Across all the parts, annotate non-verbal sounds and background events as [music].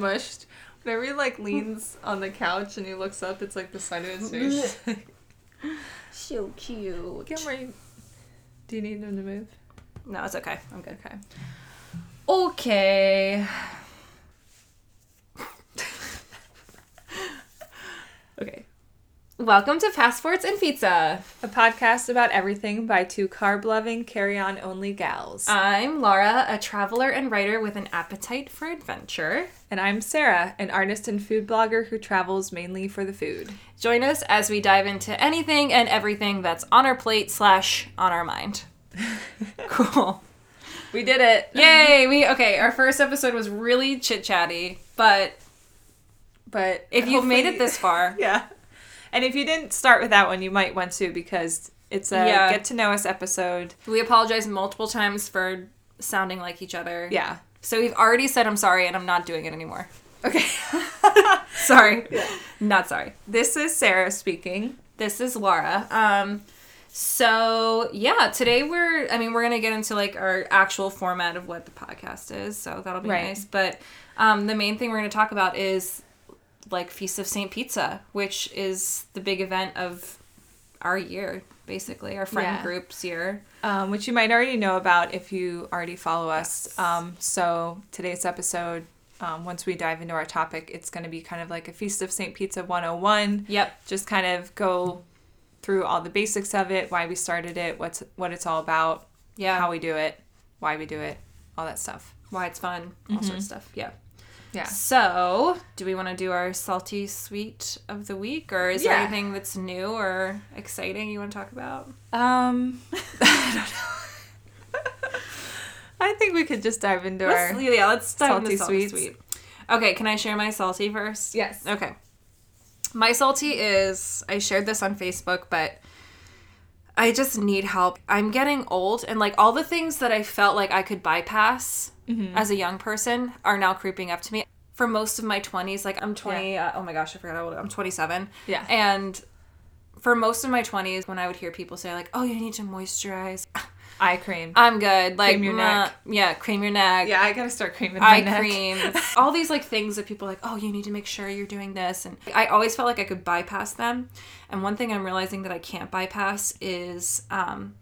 smushed. Whenever he like [laughs] leans on the couch and he looks up, it's like the side of his [laughs] face. So cute. Camera, do you need him to move? No, it's okay. I'm good. Okay. Okay. [laughs] Okay. Welcome to Passports and Pizza. A podcast about everything by two carb loving, carry on only gals. I'm Laura, a traveler and writer with an appetite for adventure. and I'm Sarah, an artist and food blogger who travels mainly for the food. Join us as we dive into anything and everything that's on our plate slash on our mind. [laughs] cool. We did it. Yay! We okay. Our first episode was really chit chatty, but But if you've made it this far, [laughs] Yeah. And if you didn't start with that one, you might want to because it's a Yeah. get to know us episode. we apologize multiple times for sounding like each other. Yeah. So we've already said I'm sorry, and I'm not doing it anymore. Okay. [laughs] Sorry. Not sorry. this is Sarah speaking. This is Laura. Um, so yeah, today we're. I mean, we're gonna get into like our actual format of what the podcast is. So that'll be Right. nice. But um, the main thing we're gonna talk about is like Feast of Saint Pizza, which is the big event of our year, basically our friend Yeah. group's year. um, which you might already know about if you already follow us. Um, so today's episode, um, once we dive into our topic, it's going to be kind of like a Feast of St. Pizza 101. Yep. Just kind of go through all the basics of it, why we started it, what's what it's all about, Yeah. how we do it, why we do it, all that stuff. Why it's fun, all sorts of stuff. Yeah. Yeah. So, do we want to do our salty sweet of the week, or is there anything that's new or exciting you want to talk about? Um, I don't know. I think we could just dive into Let's, our. yeah, let's dive salty into salty sweet. Okay, can I share my salty first? Yes. Okay. My salty is I shared this on Facebook, but I just need help. I'm getting old, and like all the things that I felt like I could bypass Mm-hmm. as a young person are now creeping up to me. For most of my 20s, like I'm 20, uh, oh my gosh, I forgot how old I'm 27. Yeah. And for most of my 20s, when I would hear people say, like, oh, you need to moisturize, Eye cream. I'm good. Like, Cream your nah, neck. Yeah, cream your neck yeah, I gotta start creaming my eye neck. cream, [laughs] all these like things that people are like, oh, you need to make sure you're doing this. And I always felt like I could bypass them. And one thing I'm realizing that I can't bypass is um,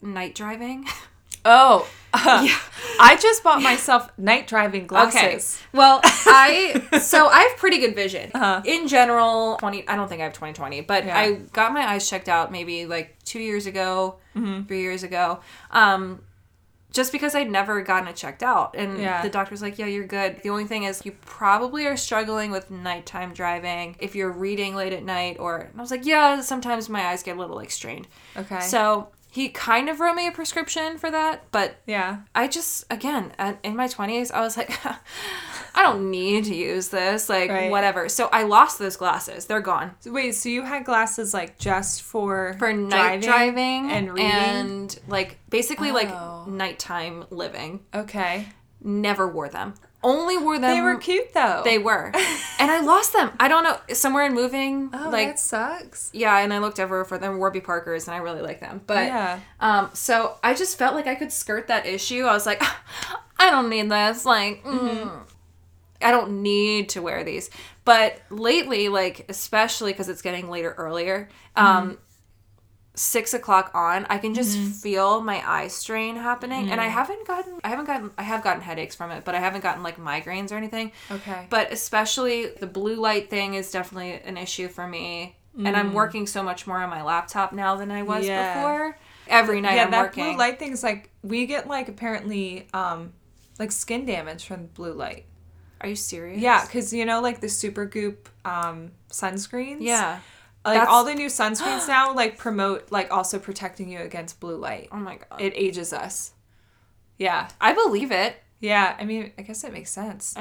night driving. [laughs] Oh, [laughs] I just bought myself night driving glasses. Okay. Well, [laughs] I so I have pretty good vision Uh-huh. in general. Twenty. I don't think I have twenty twenty, but Yeah. I got my eyes checked out maybe like two years ago, Mm-hmm. three years ago. Um, just because I'd never gotten it checked out, and Yeah. the doctor's like, "Yeah, you're good." The only thing is, you probably are struggling with nighttime driving if you're reading late at night, or and I was like, "Yeah, sometimes my eyes get a little like strained." Okay. So he kind of wrote me a prescription for that, but yeah. I just again at- in my 20s I was like [laughs] I don't need to use this like Right. whatever. So I lost those glasses. They're gone. So wait, so you had glasses like just for For night driving, and reading? and like basically Oh. like nighttime living. okay. Never wore them. Only wore them They were cute though. They were. [laughs] and I lost them. I don't know somewhere in moving Oh, like that sucks. yeah, and I looked everywhere for them Warby Parkers and I really like them. But Yeah. Um, so I just felt like I could skirt that issue. I was like, [laughs] I don't need this. Like, mm, I don't need to wear these. But lately, like, especially because it's getting later earlier, um, six o'clock on, I can just feel my eye strain happening. And I haven't gotten, I haven't gotten, I have gotten headaches from it, but I haven't gotten like migraines or anything. Okay. But especially the blue light thing is definitely an issue for me. And I'm working so much more on my laptop now than I was Mm. Yeah. before. Every night yeah, I'm that working. blue light thing is like we get like apparently um like skin damage from blue light. Are you serious? Yeah, because you know like the Supergoop um sunscreens. Yeah. Like That's- all the new sunscreens [gasps] now like promote like also protecting you against blue light. Oh my god. It ages us. Yeah, I believe it. yeah. I mean, I guess it makes sense.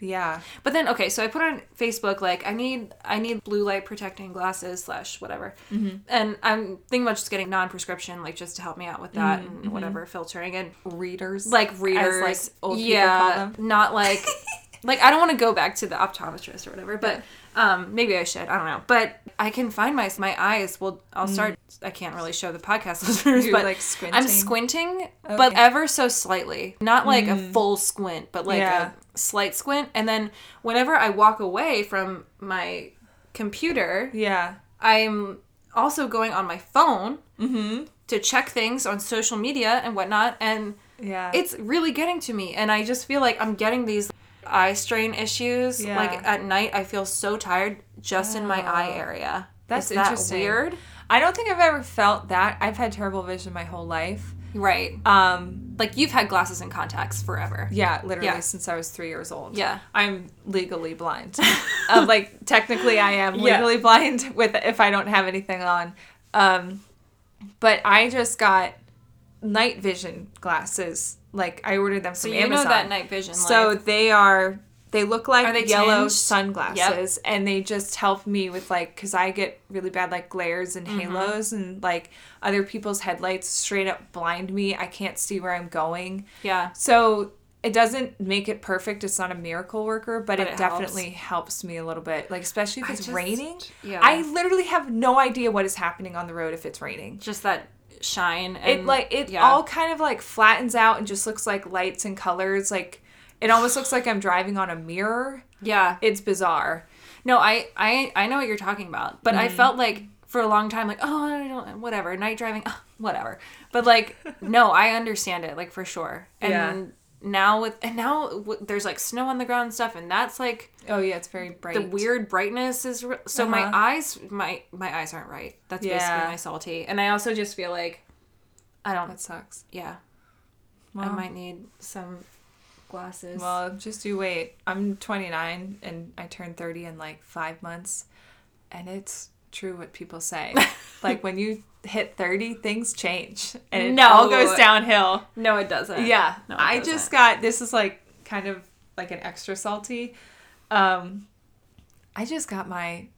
Yeah. But then okay, so I put on Facebook like I need I need blue light protecting glasses slash whatever, Mm-hmm. and I'm thinking about just getting non prescription like just to help me out with that Mm-hmm. and whatever filtering and Readers, like readers, like, old people yeah, call them. not like [laughs] like I don't want to go back to the optometrist or whatever, but um, maybe I should. I don't know. But I can find my my eyes. Well, I'll start. I can't really show the podcast [laughs] listeners, You're, but like, squinting. I'm squinting? squinting, but ever so slightly, not like a full squint, but like Yeah. a slight squint. And then whenever I walk away from my computer, Yeah. I'm also going on my phone Mm-hmm. to check things on social media and whatnot, and Yeah. it's really getting to me and i just feel like i'm getting these eye strain issues Yeah. like at night i feel so tired just in my eye area That's Is that interesting. weird I don't think I've ever felt that. I've had terrible vision my whole life. right Um, like you've had glasses and contacts forever yeah, literally Yeah. since I was three years old. Yeah. I'm legally blind. um, [laughs] like technically, I am Yeah. legally [laughs] blind with if I don't have anything on. Um, but I just got night vision glasses. Like I ordered them from so you Amazon. know that night vision So like, they are they look like Are they yellow tinged? sunglasses and they just help me with like cuz I get really bad like glares and Mm-hmm. halos and like other people's headlights straight up blind me. I can't see where I'm going. yeah So it doesn't make it perfect. It's not a miracle worker, but, But it, it definitely helps. me a little bit. Like especially if it's just- raining. yeah. I literally have no idea what is happening on the road if it's raining. just that shine and It like it yeah. all kind of like flattens out and just looks like lights and colors. Like it almost looks like I'm driving on a mirror. yeah It's bizarre. no i i i know what you're talking about but Mm-hmm. i felt like for a long time like oh i don't whatever night driving ah, [laughs] whatever but like no i understand it like for sure and Yeah. Now with and now w- there's like snow on the ground and stuff and that's like Oh yeah, it's very bright. the weird brightness is re- so my Uh-huh. eyes my my eyes aren't right that's Yeah. basically my salty and i also just feel like i don't That sucks. yeah i might need some glasses well, just you wait. I'm 29 and I turn 30 in like five months, and it's true what people say. [laughs] like when you hit 30, things change and it No. all goes downhill. no it doesn't Yeah, No, it I doesn't. just got this is like kind of like an extra salty. Um, I just got my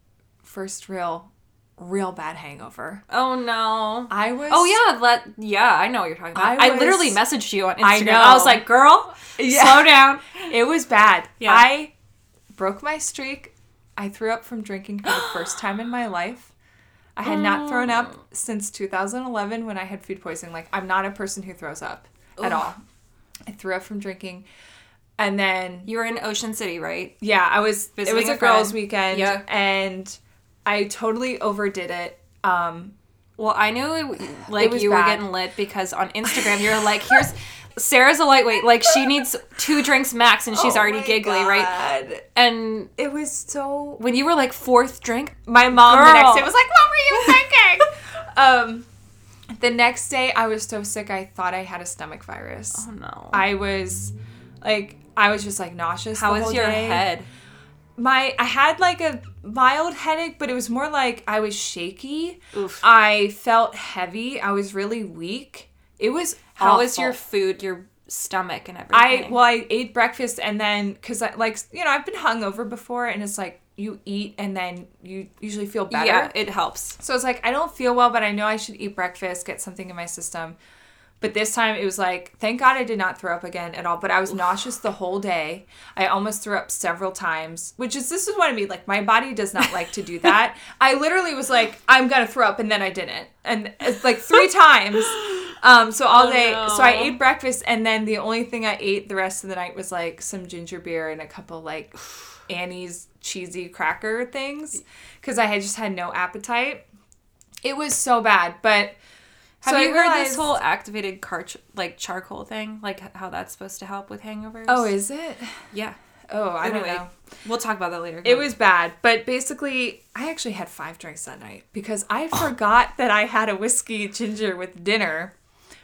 first real, real bad hangover. oh no I was Oh yeah, let yeah, I know what you're talking about. I I, literally messaged you on Instagram. I know. I, was like, "Girl, Yeah. slow down." It was bad. Yeah. I broke my streak. I threw up from drinking for the first time in my life. I had not thrown up since 2011 when I had food poisoning. Like, I'm not a person who throws up at all. I threw up from drinking. And then, You were in Ocean City, right? yeah, I was, it was a, a girls' weekend. Yeah. And I totally overdid it. Um, Well, I knew it, like It you bad. were getting lit because on Instagram you're like, "Here's [laughs] Sarah's a lightweight. Like she [laughs] needs two drinks max and she's oh already giggly, right?" And It was so when you were like fourth drink, my mom the next day was like, "What were you thinking?" [laughs] um, the next day, I was so sick. I thought I had a stomach virus. oh no. I was like, I was just like nauseous. How whole your day. head? My, I had like a mild headache, but it was more like I was shaky. Oof. I felt heavy. I was really weak. It was How awful. your food, your stomach and everything. I well, I ate breakfast and then because I like you know I've been hungover before, and it's like you eat and then you usually feel better. yeah, it helps. So it's like I don't feel well, but I know I should eat breakfast, get something in my system. But this time it was like, thank God I did not throw up again at all. But I was nauseous the whole day. I almost threw up several times, which is this is what I mean. Like my body does not like to do [laughs] that. I literally was like, I'm gonna throw up, and then I didn't, and it's like three times. Um, so all Oh, day, so I ate breakfast, and then the only thing I ate the rest of the night was like some ginger beer and a couple like [sighs] Annie's cheesy cracker things because I had just had no appetite. It was so bad, but Have so I you heard this whole activated car like charcoal thing? Like how that's supposed to help with hangovers? Oh, is it? yeah. Oh, I don't know. We'll talk about that later. It was bad, but basically, I actually had five drinks that night because I oh. forgot that I had a whiskey ginger with dinner.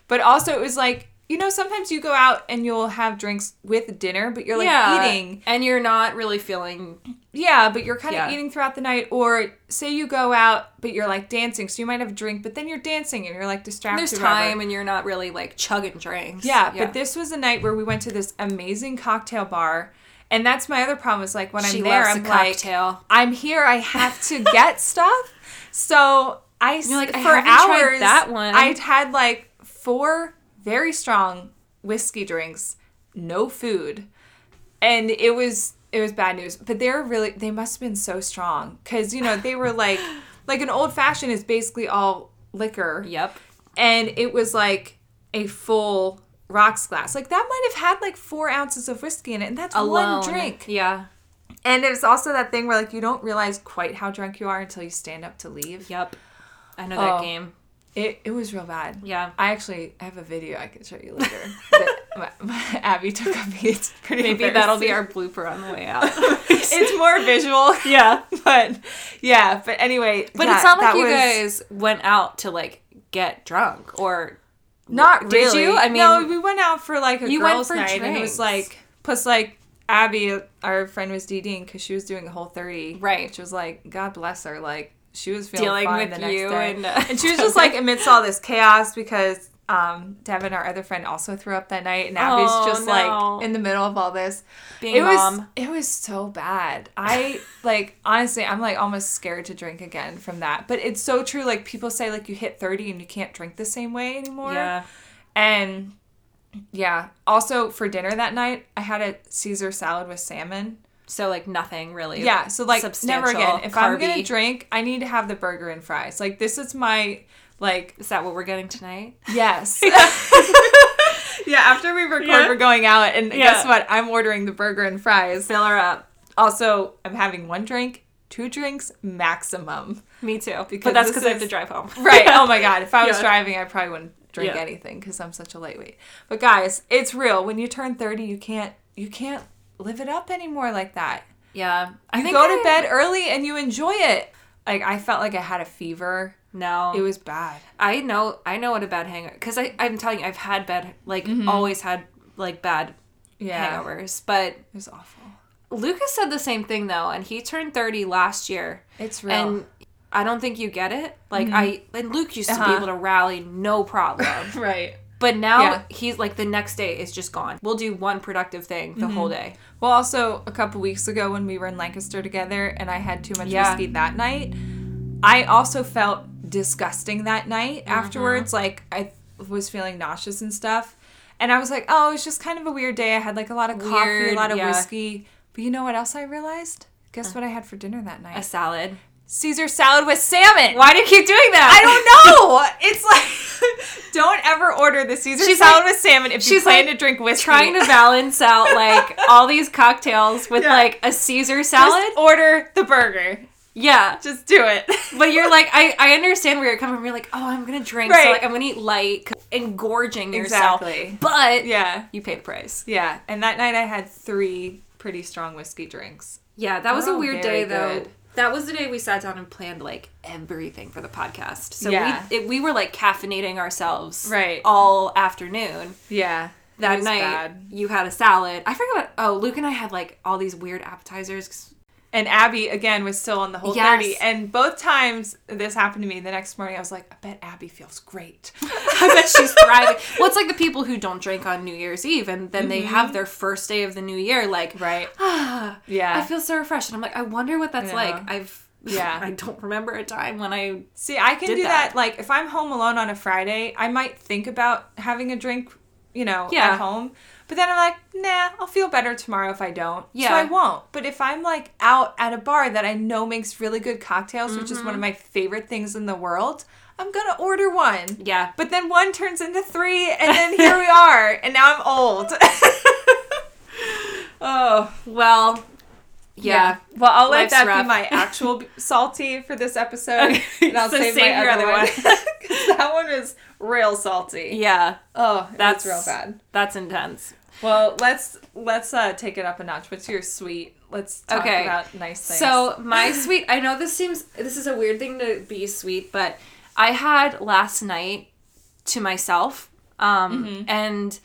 But also, it was like, you know, sometimes you go out and you'll have drinks with dinner, but you're like yeah, eating. and you're not really feeling. Yeah, but you're kind of Yeah. eating throughout the night. Or say you go out, but you're like dancing. So you might have a drink, but then you're dancing and you're like distracted. There's whatever. time, and you're not really like chugging drinks. Yeah, but this was a night where we went to this amazing cocktail bar. And that's my other problem is like when she I'm there, I'm like, cocktail. I'm here. I have to [laughs] get stuff. So I You're like, I for tried hours that one. I'd had like four very strong whiskey drinks, no food, and it was it was bad news. But they're really they must have been so strong because you know they were like [laughs] like an old fashioned is basically all liquor, Yep. and it was like a full rocks glass. Like that might have had like four ounces of whiskey in it, and that's Alone. one drink. Yeah. And it was also that thing where like you don't realize quite how drunk you are until you stand up to leave. Yep. I know that Oh. game. It, it was real bad. Yeah. I actually I have a video I can show you later [laughs] that my, my, Abby took a me. It's pretty. Maybe that'll be our blooper on the way [laughs] out. it's more visual, [laughs] yeah. but yeah. But anyway, But that- it's not like you was- guys went out to like get drunk or Not Did really. you? I mean- no, we went out for like a You went girls' for night, and it was like plus like Abby, our friend, was DDing because she was doing a whole thirty, Right. Which was like God bless her, like she was feeling Dealing with you and, uh, and she was just [laughs] like amidst all this chaos because um Devin, our other friend, also threw up that night, and Abby's Oh, just no. like in the middle of all this. being it was it was so bad. I [laughs] like honestly, I'm like almost scared to drink again from that. But it's so true. Like people say, like you hit 30 and you can't drink the same way anymore. Yeah. And yeah. Also for dinner that night, I had a Caesar salad with salmon. So like nothing really. Yeah. So like never again. If I'm gonna drink, I need to have the burger and fries. Like this is my like Is that what we're getting tonight? yes. [laughs] yeah. After we record, Yeah. we're going out, and Yeah. guess what? I'm ordering the burger and fries. Fill her up. Also, I'm having one drink, two drinks maximum. Me too. Because but that's because I have to drive home. [laughs] Right. Oh my [laughs] god. If I was Yeah. driving, I probably wouldn't drink anything because I'm such a lightweight. But guys, it's real. When you turn 30, you can't you can't live it up anymore like that. Yeah. I You go I- to bed early and you enjoy it. Like I felt like I had a fever. No. It was bad. I know I know what a bad hangover because I I'm telling you I've had bad like Mm-hmm. always had like bad Yeah. hangovers. But It was awful. Lucas said the same thing though, and he turned 30 last year. It's real. And I don't think you get it. Like I and Luke used to be Uh-huh. able to rally no problem. [laughs] right. But now Yeah. he's like the next day is just gone. We'll do one productive thing the Mm-hmm. whole day. Well, also a couple weeks ago when we were in Lancaster together and I had too much Yeah. whiskey that night, I also felt disgusting that night Mm-hmm. afterwards. Like I was feeling nauseous and stuff. And I was like, oh, it's just kind of a weird day. I had like a lot of coffee, a lot of yeah. whiskey. But you know what else I realized? Guess what I had for dinner that night? A salad. Caesar salad with salmon. Why do you keep doing that? I don't know. [laughs] It's like, [laughs] don't ever order the Caesar She's salad like- with salmon if you plan like to drink whiskey. Trying to balance out like [laughs] all these cocktails with Yeah. like a Caesar salad. Just order the burger. yeah. Just do it. But you're like, I, I understand where you're coming from. You're like, oh, I'm gonna drink, so like I'm gonna eat light, engorging yourself. Exactly. But Yeah. you pay the price. Yeah. And that night I had three pretty strong whiskey drinks. Yeah, that was a Oh, weird day though. good. That was the day we sat down and planned like everything for the podcast. So Yeah. we it, we were like caffeinating ourselves Right. all afternoon. Yeah. That night bad. you had a salad. I forgot. What, oh, Luke and I had like all these weird appetizers. And Abby again was still on the whole Yes. 30. And both times this happened to me the next morning, I was like, I bet Abby feels great. [laughs] I bet she's thriving. [laughs] well, it's like the people who don't drink on New Year's Eve and then they have their first day of the new year like Right. [sighs] ah, Yeah. I feel so refreshed. And I'm like, I wonder what that's I like. I've [laughs] Yeah. I don't remember a time when I See, I can do that. that. Like, if I'm home alone on a Friday, I might think about having a drink, you know, Yeah. at home. But then I'm like, nah, I'll feel better tomorrow if I don't. Yeah. So. I won't. But if I'm like out at a bar that I know makes really good cocktails, which is one of Mm-hmm. my favorite things in the world, I'm gonna order one. yeah. But then one turns into three, and then here we are, and now I'm old. [laughs] [laughs] oh, Well, yeah. Well, I'll let Life's that rough. be my actual [laughs] salty for this episode, Okay, and I'll so save, save my other one because [laughs] that one was real salty. Yeah. Oh, That's that's real bad. That's intense. Well, let's let's uh, take it up a notch. What's your sweet? Let's talk Okay. about nice things. So my sweet, I know this seems this is a weird thing to be sweet, but I had last night to myself, um, Mm-hmm. and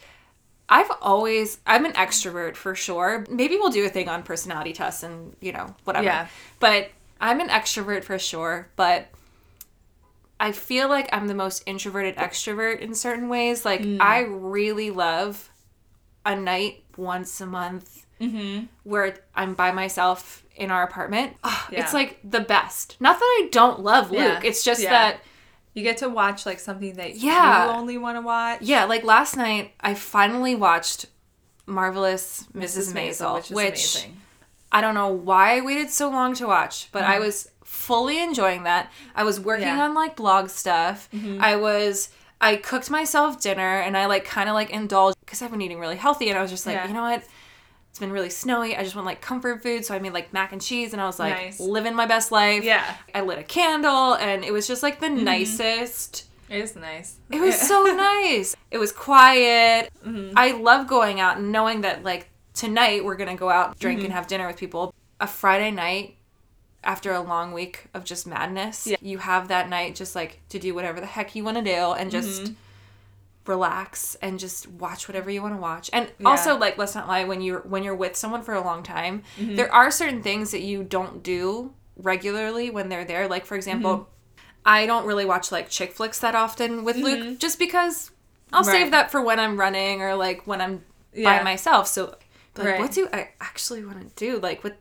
I've always I'm an extrovert for sure. Maybe we'll do a thing on personality tests and you know whatever. Yeah. But I'm an extrovert for sure, but. I feel like I'm the most introverted extrovert in certain ways. Like Mm. I really love a night once a month Mm-hmm. where I'm by myself in our apartment. Ah, Yeah. It's like the best. Not that I don't love Luke. Yeah. It's just Yeah. that you get to watch like something that Yeah. you only want to watch. yeah, like last night I finally watched Marvelous Mrs. Maisel, which which. I don't know why I waited so long to watch, but I mm-hmm. was fully enjoying that. I was working Yeah. on like blog stuff. Mm-hmm. I was I cooked myself dinner and I like kind of like indulged because I've been eating really healthy and I was just like, Yeah. you know what? It's been really snowy. I just want like comfort food, so I made like mac and cheese and I was like Nice. living my best life. Yeah. I lit a candle and it was just like the nicest It is nice. it was [laughs] so nice. It was quiet. Mm-hmm. I love going out and knowing that like tonight we're gonna go out, drink, Mm-hmm. and have dinner with people. A Friday night after a long week of just madness, Yeah. you have that night just like to do whatever the heck you want to do and just Mm-hmm. Relax and just watch whatever you want to watch. And Yeah. also like let's not lie when you're when you're with someone for a long time, Mm-hmm. there are certain things that you don't do regularly when they're there. Like for example, Mm-hmm. I don't really watch like chick flicks that often with Luke just because I'll Mm-hmm. Right. save that for when I'm running or like when I'm Yeah. by myself. So like Right. what do I actually want to do? Like what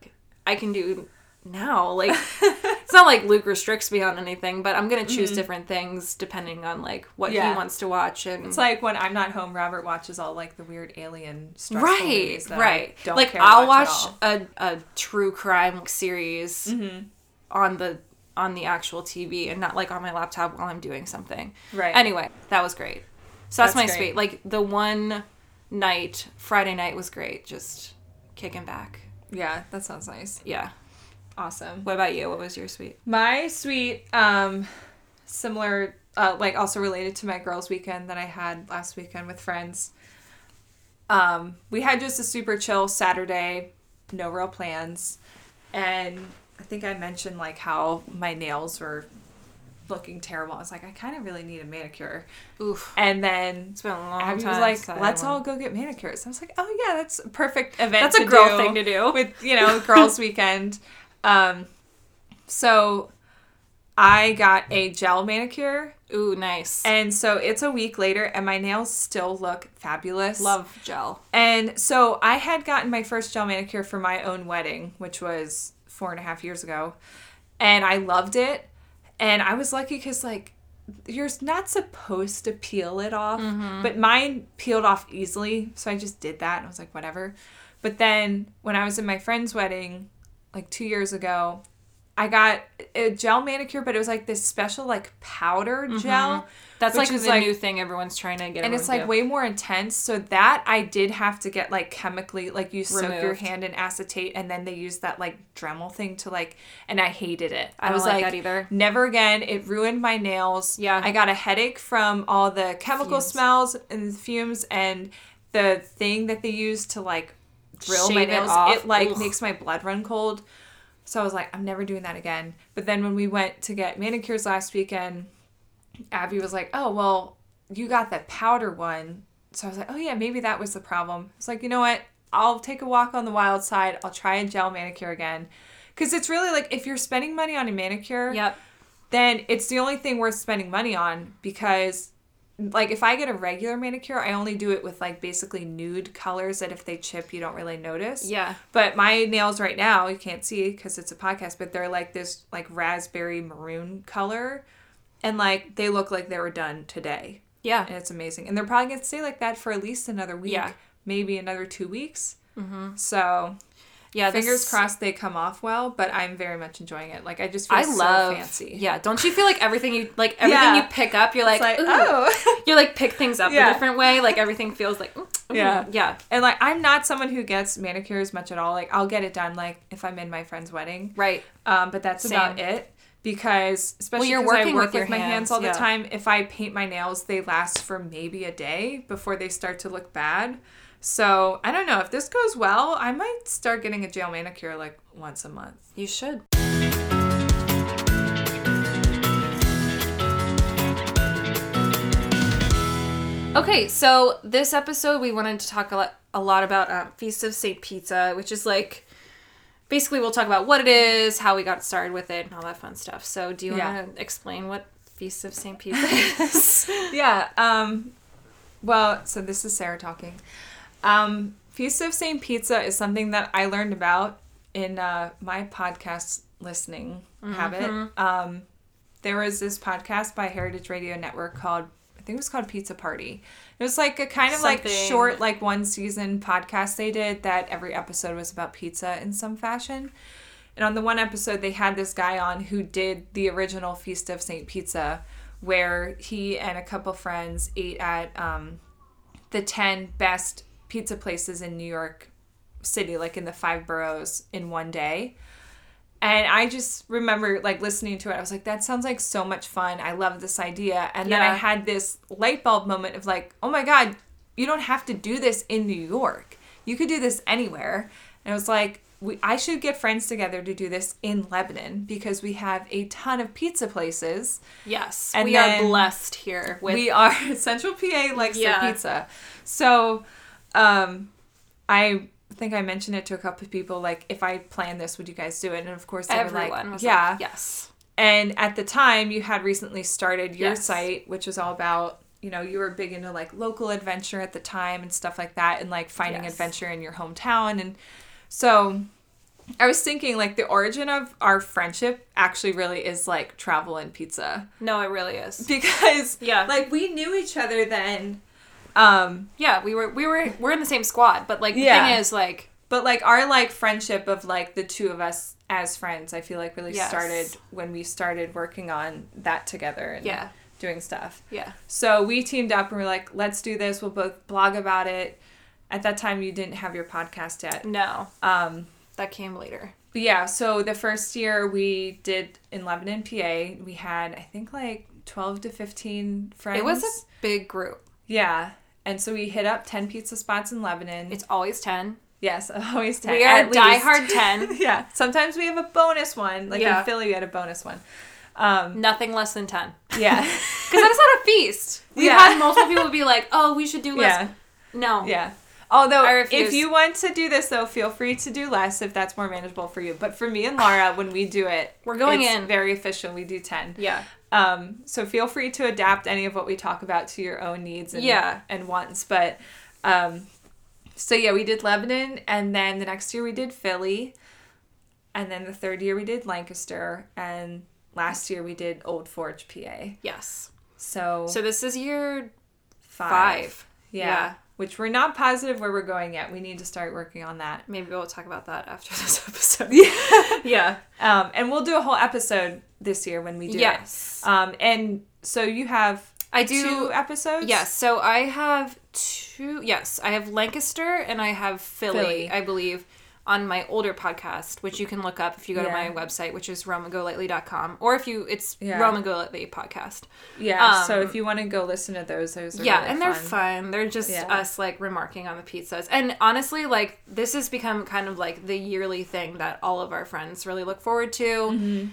I can do now. Like [laughs] it's not like Luke restricts me on anything, but I'm gonna choose different things depending on like what Mm-hmm. Yeah. he wants to watch and It's like when I'm not home, Robert watches all like the weird alien stuff. right movies that I right don't like i'll watch watch a, a true crime series Mm-hmm. on the on the actual tv and not like on my laptop while i'm doing something Right. anyway that was great so that's, That's my great. sweet like the one night friday night was great just kicking back Yeah, that sounds nice. yeah Awesome. what about you what was your sweet My sweet, um, similar, uh, like also related to my girls' weekend that I had last weekend with friends. Um, we had just a super chill Saturday, no real plans, and I think I mentioned like how my nails were looking terrible. I was like, I kind of really need a manicure, oof and then it's been a long Abby time was like, "Let's all go get manicures." I was like, "Oh yeah, that's a perfect event. that's a girl thing to do with you know girls' [laughs] weekend." Um, so I got a gel manicure, ooh nice and so it's a week later, and my nails still look fabulous. love gel And so I had gotten my first gel manicure for my own wedding, which was four and a half years ago, and I loved it. And I was lucky because like you're not supposed to peel it off, but mine peeled off easily, so I just did that, and I was like, whatever. But then when I was in my friend's wedding, like two years ago, I got a gel manicure, but it was like this special like powder mm-hmm. gel. that's like the like- new thing everyone's trying to get and it's like to. way more intense. So that I did have to get like chemically, like you soak your hand in acetate, and then they use that like Dremel thing to like, and I hated it. I don't like that either. Never again. It ruined my nails. Yeah. I got a headache from all the chemical Fumes. smells and fumes and the thing that they use to like drill my Shave it off. It like Ugh. makes my blood run cold. So I was like, I'm never doing that again. But then when we went to get manicures last weekend, Abby was like, "Oh, well, you got the powder one." So I was like, "Oh yeah, maybe that was the problem." It's like, "You know what? I'll take a walk on the wild side. I'll try a gel manicure again." Cuz it's really like if you're spending money on a manicure, yep then it's the only thing worth spending money on because like if I get a regular manicure, I only do it with like basically nude colors that if they chip you don't really notice. yeah But my nails right now, you can't see because it's a podcast, but they're like this like raspberry maroon color. And like they look like they were done today. yeah And it's amazing. And they're probably going to stay like that for at least another week, Yeah. maybe another two weeks. Mm-hmm. So yeah fingers this- crossed they come off well, but I'm very much enjoying it. Like I just feel I so love fancy. Yeah, don't you feel like everything you like [laughs] everything Yeah. you pick up, you're like, like, oh. [laughs] you like pick things up Yeah. a different way. Like everything feels like, "Mm, ooh." Yeah. yeah, And like I'm not someone who gets manicures much at all. Like I'll get it done like if I'm in my friend's wedding. right. Um, but that's Same. about it because especially you're 'cause I work with with, my hands, hands, all the time. If I paint my nails, they last for maybe a day before they start to look bad. So I don't know if this goes well. I might start getting a gel manicure like once a month. You should. Okay, so this episode we wanted to talk a lot, a lot about um, Feast of Saint Pizza, which is like basically we'll talk about what it is, how we got started with it, and all that fun stuff. So, do you want to explain what Feast of Saint [laughs] Pizza is? Yeah. Um, well, so this is Sarah talking. Um, Feast of Saint Pizza is something that I learned about in uh, my podcast listening habit. Um, there was this podcast by Heritage Radio Network called, I think it was called Pizza Party. It was like a kind of like short, like one season podcast they did that every episode was about pizza in some fashion. And on the one episode, they had this guy on who did the original Feast of St. Pizza, where he and a couple friends ate at um, the 10 best pizza places in New York City, like in the five boroughs, in one day. And I just remember like listening to it. I was like, that sounds like so much fun. I love this idea. And then I had this light bulb moment of like, oh my God, you don't have to do this in New York. You could do this anywhere. And I was like, we, I should get friends together to do this in Lebanon because we have a ton of pizza places. Yes, And we are blessed here with we are [laughs] Central PA likes Yeah. their pizza. So, um, I think I mentioned it to a couple of people. Like, if I plan this, would you guys do it? And of course, they were everyone like, was yeah. like, yes. And at the time, you had recently started your Yes. site, which was all about, you know, you were big into like local adventure at the time and stuff like that, and like finding Yes. adventure in your hometown. And so I was thinking, like, the origin of our friendship actually really is like travel and pizza. No, it really is. [laughs] Because, Yeah. like, we knew each other then. Um, Yeah, we were we were we're in the same squad, but like the Yeah. thing is like But like our like friendship of like the two of us as friends, I feel like really Yes. started when we started working on that together and Yeah. doing stuff. yeah. So we teamed up and we're like, let's do this. We'll both blog about it. At that time, you didn't have your podcast yet. No, Um, that came later. but yeah, so the first year we did in Lebanon, PA, we had I think like twelve to fifteen friends. It was a big group. yeah, and so we hit up ten pizza spots in Lebanon. It's always ten. yes, [laughs] always ten. We are at diehard [laughs] ten. yeah. Sometimes we have a bonus one. Like Yeah. in Philly, we had a bonus one. Um, Nothing less than ten. yeah. [laughs] Because that is not a feast. We've Yeah. had multiple people be like, "Oh, we should do less." yeah. No. Yeah. Although, if you want to do this, though, feel free to do less if that's more manageable for you. But for me and Laura, when we do it, We're going it's in. very efficient. We do 10. Yeah. Um, so feel free to adapt any of what we talk about to your own needs and, Yeah. and wants. But um, so yeah, we did Lebanon, and then the next year we did Philly, and then the third year we did Lancaster, and last year we did Old Forge, PA. Yes. So, So this is year five. five. Yeah. Yeah. Which we're not positive where we're going yet. We need to start working on that. Maybe we'll talk about that after this [laughs] episode. Yeah. [laughs] yeah. Um, and we'll do a whole episode this year when we do Yes. it. Um, and so you have I do. two episodes? Yes. So I have two. Yes, I have Lancaster and I have Philly, Philly. I believe, on my older podcast, which you can look up if you go to my website, which is roamgolightly.com, or if you, it's Yeah. Podcast. Yeah. so Um, if you want to go listen to those, those are yeah, really and they're fun. fun. They're just Yeah. us like remarking on the pizzas. And honestly, like this has become kind of like the yearly thing that all of our friends really look forward to. Mm-hmm.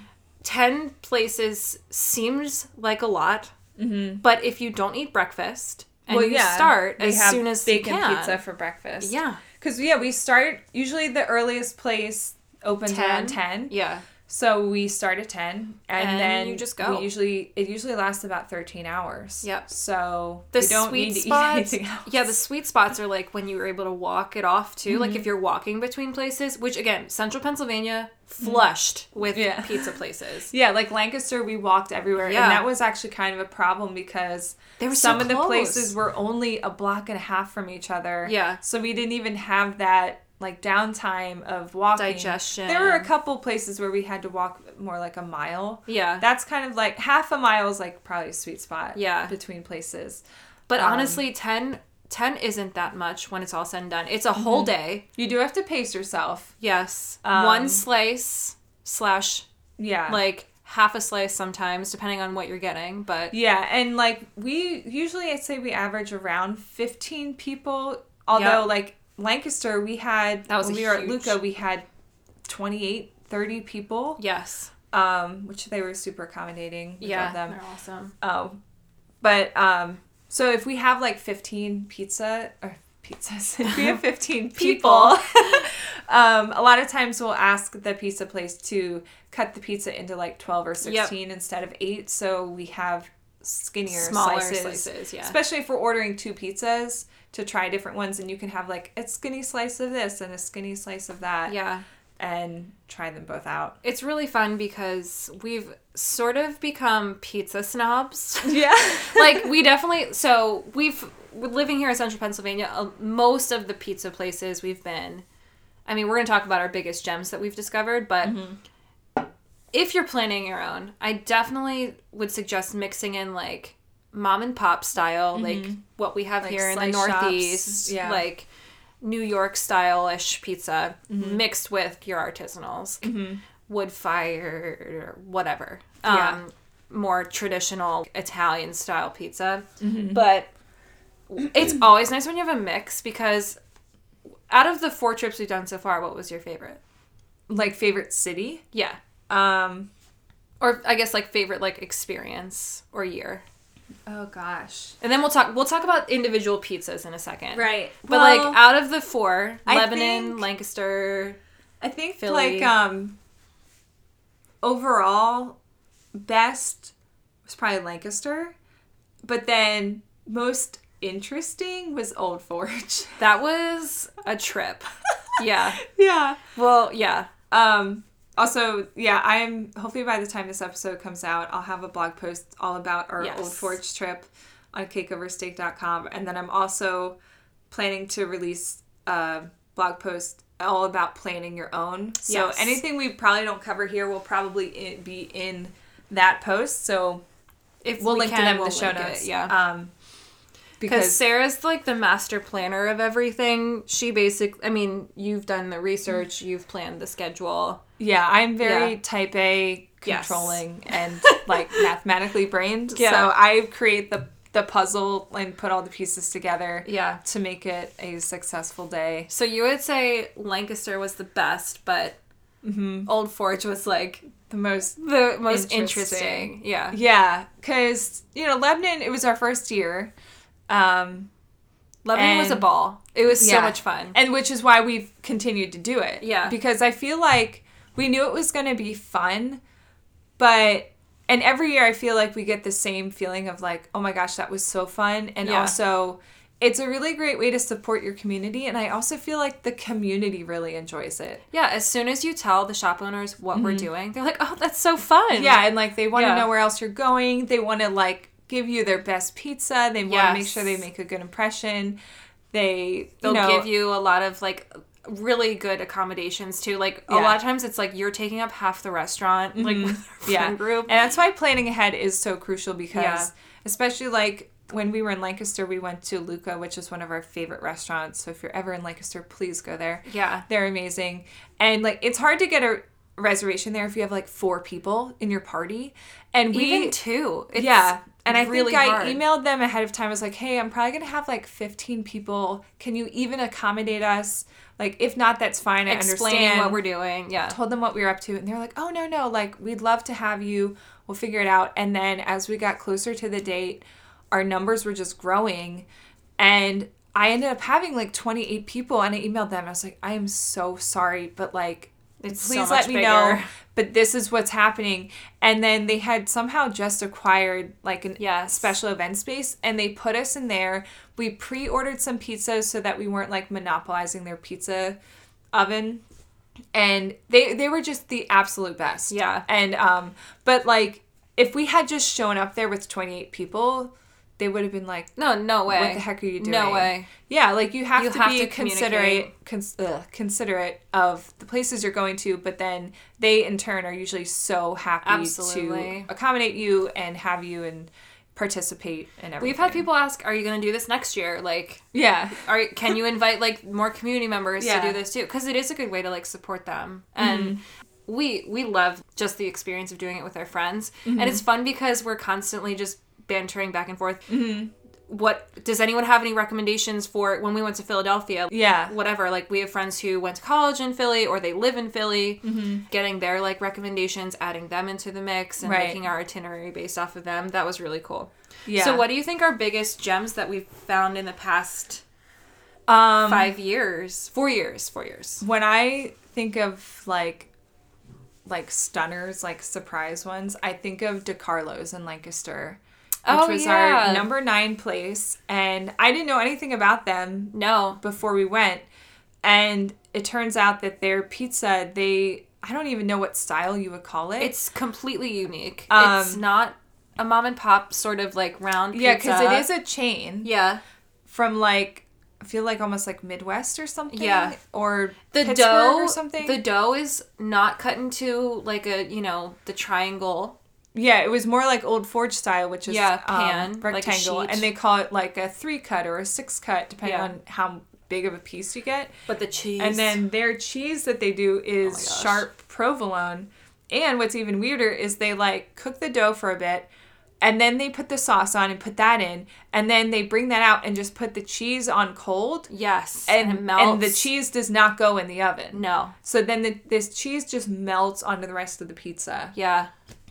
10 places seems like a lot, but if you don't eat breakfast and Mm-hmm. Well, you yeah, start as soon as bacon you can, pizza for breakfast. yeah, Because yeah, we start usually the earliest place opens 10? around ten. yeah, So we start at ten, and, And then you just go. We usually it usually lasts about thirteen hours. Yep. So the sweet need to [laughs] spots. eat anything else. Mm-hmm. Yeah, the sweet spots are like when you were able to walk it off too. Like if you're walking between places, which again, Central Pennsylvania flushed with Mm-hmm. Yeah. pizza places. [laughs] Yeah, like Lancaster, we walked everywhere, Yeah. and that was actually kind of a problem because They were some so of the places were only a block and a half from each other. Yeah. so we didn't even have that like downtime of walking. Digestion. There were a couple places where we had to walk more like a mile. Yeah. That's kind of like half a mile is like probably a sweet spot. Yeah. between places. But Um, honestly, 10, 10 isn't that much when it's all said and done. It's a whole day. You do have to pace yourself. Yes. Mm-hmm. Um, One slice slash Yeah. like half a slice sometimes, depending on what you're getting. But Yeah, and like we usually I'd say we average around 15 people. Although Yep. like Lancaster we had That was when we were at Luca we had 28 30 people. yes. Um which they were super accommodating. We Yeah. them. They're awesome. Oh. But um so if we have like 15 pizza or pizzas, [laughs] if we have 15 [laughs] people, [laughs] um a lot of times we'll ask the pizza place to cut the pizza into like 12 or 16 instead of 8 so we have skinnier Smaller slices. slices, yeah. Especially if we're ordering two pizzas to try different ones and you can have like a skinny slice of this and a skinny slice of that. Yeah. and try them both out. It's really fun because we've sort of become pizza snobs. [laughs] [laughs] Yeah. like we definitely so we've living here in central pennsylvania uh, most of the pizza places we've been i mean we're going to talk about our biggest gems that we've discovered but if you're planning your own i definitely would suggest mixing in like mom and pop style like what we have Like here in the northeast yeah. like new york style-ish pizza mixed with your artisanals wood fire whatever Yeah. um more traditional Italian style pizza. Mm-hmm. But it's always nice when you have a mix because out of the four trips we've done so far, what was your favorite? like favorite city? Yeah. Um Or I guess like favorite like experience or year. Oh gosh. And then we'll talk we'll talk about individual pizzas in a second. Right. But like out of the four, I Lebanon, think- Lancaster, I think Philly. like um overall best was probably Lancaster, but then most interesting was Old Forge. that was a trip. yeah. [laughs] yeah. Well, yeah. Um also, yeah, I'm hopefully by the time this episode comes out, I'll have a blog post all about our Yes. Old Forge trip on cakeoversteak.com and then I'm also planning to release a blog post all about planning your own. So Yes. anything we probably don't cover here will probably be in that post. So If we'll we link to them in we'll the show link it, notes. yeah. Um because because Sarah's like the master planner of everything. She basically, I mean, you've done the research, you've planned the schedule. Yeah, I'm very Yeah. type A Yes. controlling and like [laughs] mathematically brained. Yeah. So I create the the puzzle and put all the pieces together Yeah. to make it a successful day. So you would say Lancaster was the best, but mm-hmm. Old Forge was like The most the most Interesting. interesting. Yeah. Yeah, cuz you know, Lebanon it was our first year. Um Lebanon was a ball. It was so much fun. and which is why we've continued to do it. Yeah. Because I feel like we knew it was going to be fun, but and every year I feel like we get the same feeling of like, oh my gosh, that was so fun, and Yeah. also it's a really great way to support your community, and I also feel like the community really enjoys it. yeah, as soon as you tell the shop owners what we're doing, they're like, "Oh, that's so fun." Yeah, and like they want to Yeah. know where else you're going. They want to like give you their best pizza. They want to make sure they make a good impression. They They'll know, give you a lot of like really good accommodations too. Like a lot of times it's like you're taking up half the restaurant, like mm-hmm. with yeah. group. And that's why planning ahead is so crucial because Yeah. especially like when we were in Lancaster, we went to Luca, which is one of our favorite restaurants. So if you're ever in Lancaster, please go there. Yeah. They're amazing. And like it's hard to get a reservation there if you have like four people in your party. And we Even two. It's yeah. And I really think I hard. emailed them ahead of time. I was like, hey, I'm probably going to have like 15 people. Can you even accommodate us? Like, if not, that's fine. I explaining understand what we're doing. Yeah. told them what we were up to and they're like oh no no like we'd love to have you we'll figure it out and then as we got closer to the date our numbers were just growing and i ended up having like 28 people and i emailed them i was like i am so sorry but like It's so please much let me know but this is what's happening. And then they had somehow just acquired like an Yes. special event space and they put us in there. We pre-ordered some pizzas so that we weren't like monopolizing their pizza oven. And they they were just the absolute best. Yeah. and um but like if we had just shown up there with 28 people they would have been like No, no way. what the heck are you doing No way. yeah like you have You to have be to considerate cons- ugh, considerate of the places you're going to but then they in turn are usually so happy Absolutely. to accommodate you and have you and participate in everything We've had people ask, "Are you going to do this next year?" Like, yeah are can you invite like more community members Yeah. to do this too? Because it is a good way to like support them mm-hmm. and. We we love just the experience of doing it with our friends, and mm-hmm. it's fun because we're constantly just bantering back and forth. What does anyone have any recommendations for when we went to Philadelphia? yeah. Whatever like we have friends who went to college in philly or they live in philly. Getting their like recommendations adding them into the mix and Right. making our itinerary based off of them that was really cool. Yeah. So what do you think are biggest gems that we've found in the past um five years? Four years four years. When I think of like like stunners, like surprise ones, I think of DeCarlo's in Lancaster, Oh, was yeah. our number nine place, and I didn't know anything about them no before we went, and it turns out that their pizza, they I don't even know what style you would call it. It's completely unique. Um, it's not a mom and pop sort of like round pizza. yeah, because it is a chain Yeah. from like I feel like almost like Midwest or something. Yeah. or The Pittsburgh dough or something. The dough is not cut into like a, you know, the triangle. Yeah, it was more like Old Forge style, which is Yeah, um, pan, like a rectangle, sheet. and they call it like a three cut or a six cut, depending Yeah. on how big of a piece you get. But the cheese And then their cheese that they do is Oh sharp provolone. And what's even weirder is they like cook the dough for a bit and then they put the sauce on and put that in and then they bring that out and just put the cheese on cold Yes. and, it melts. and the cheese does not go in the oven. No. So then the, this cheese just melts onto the rest of the pizza Yeah.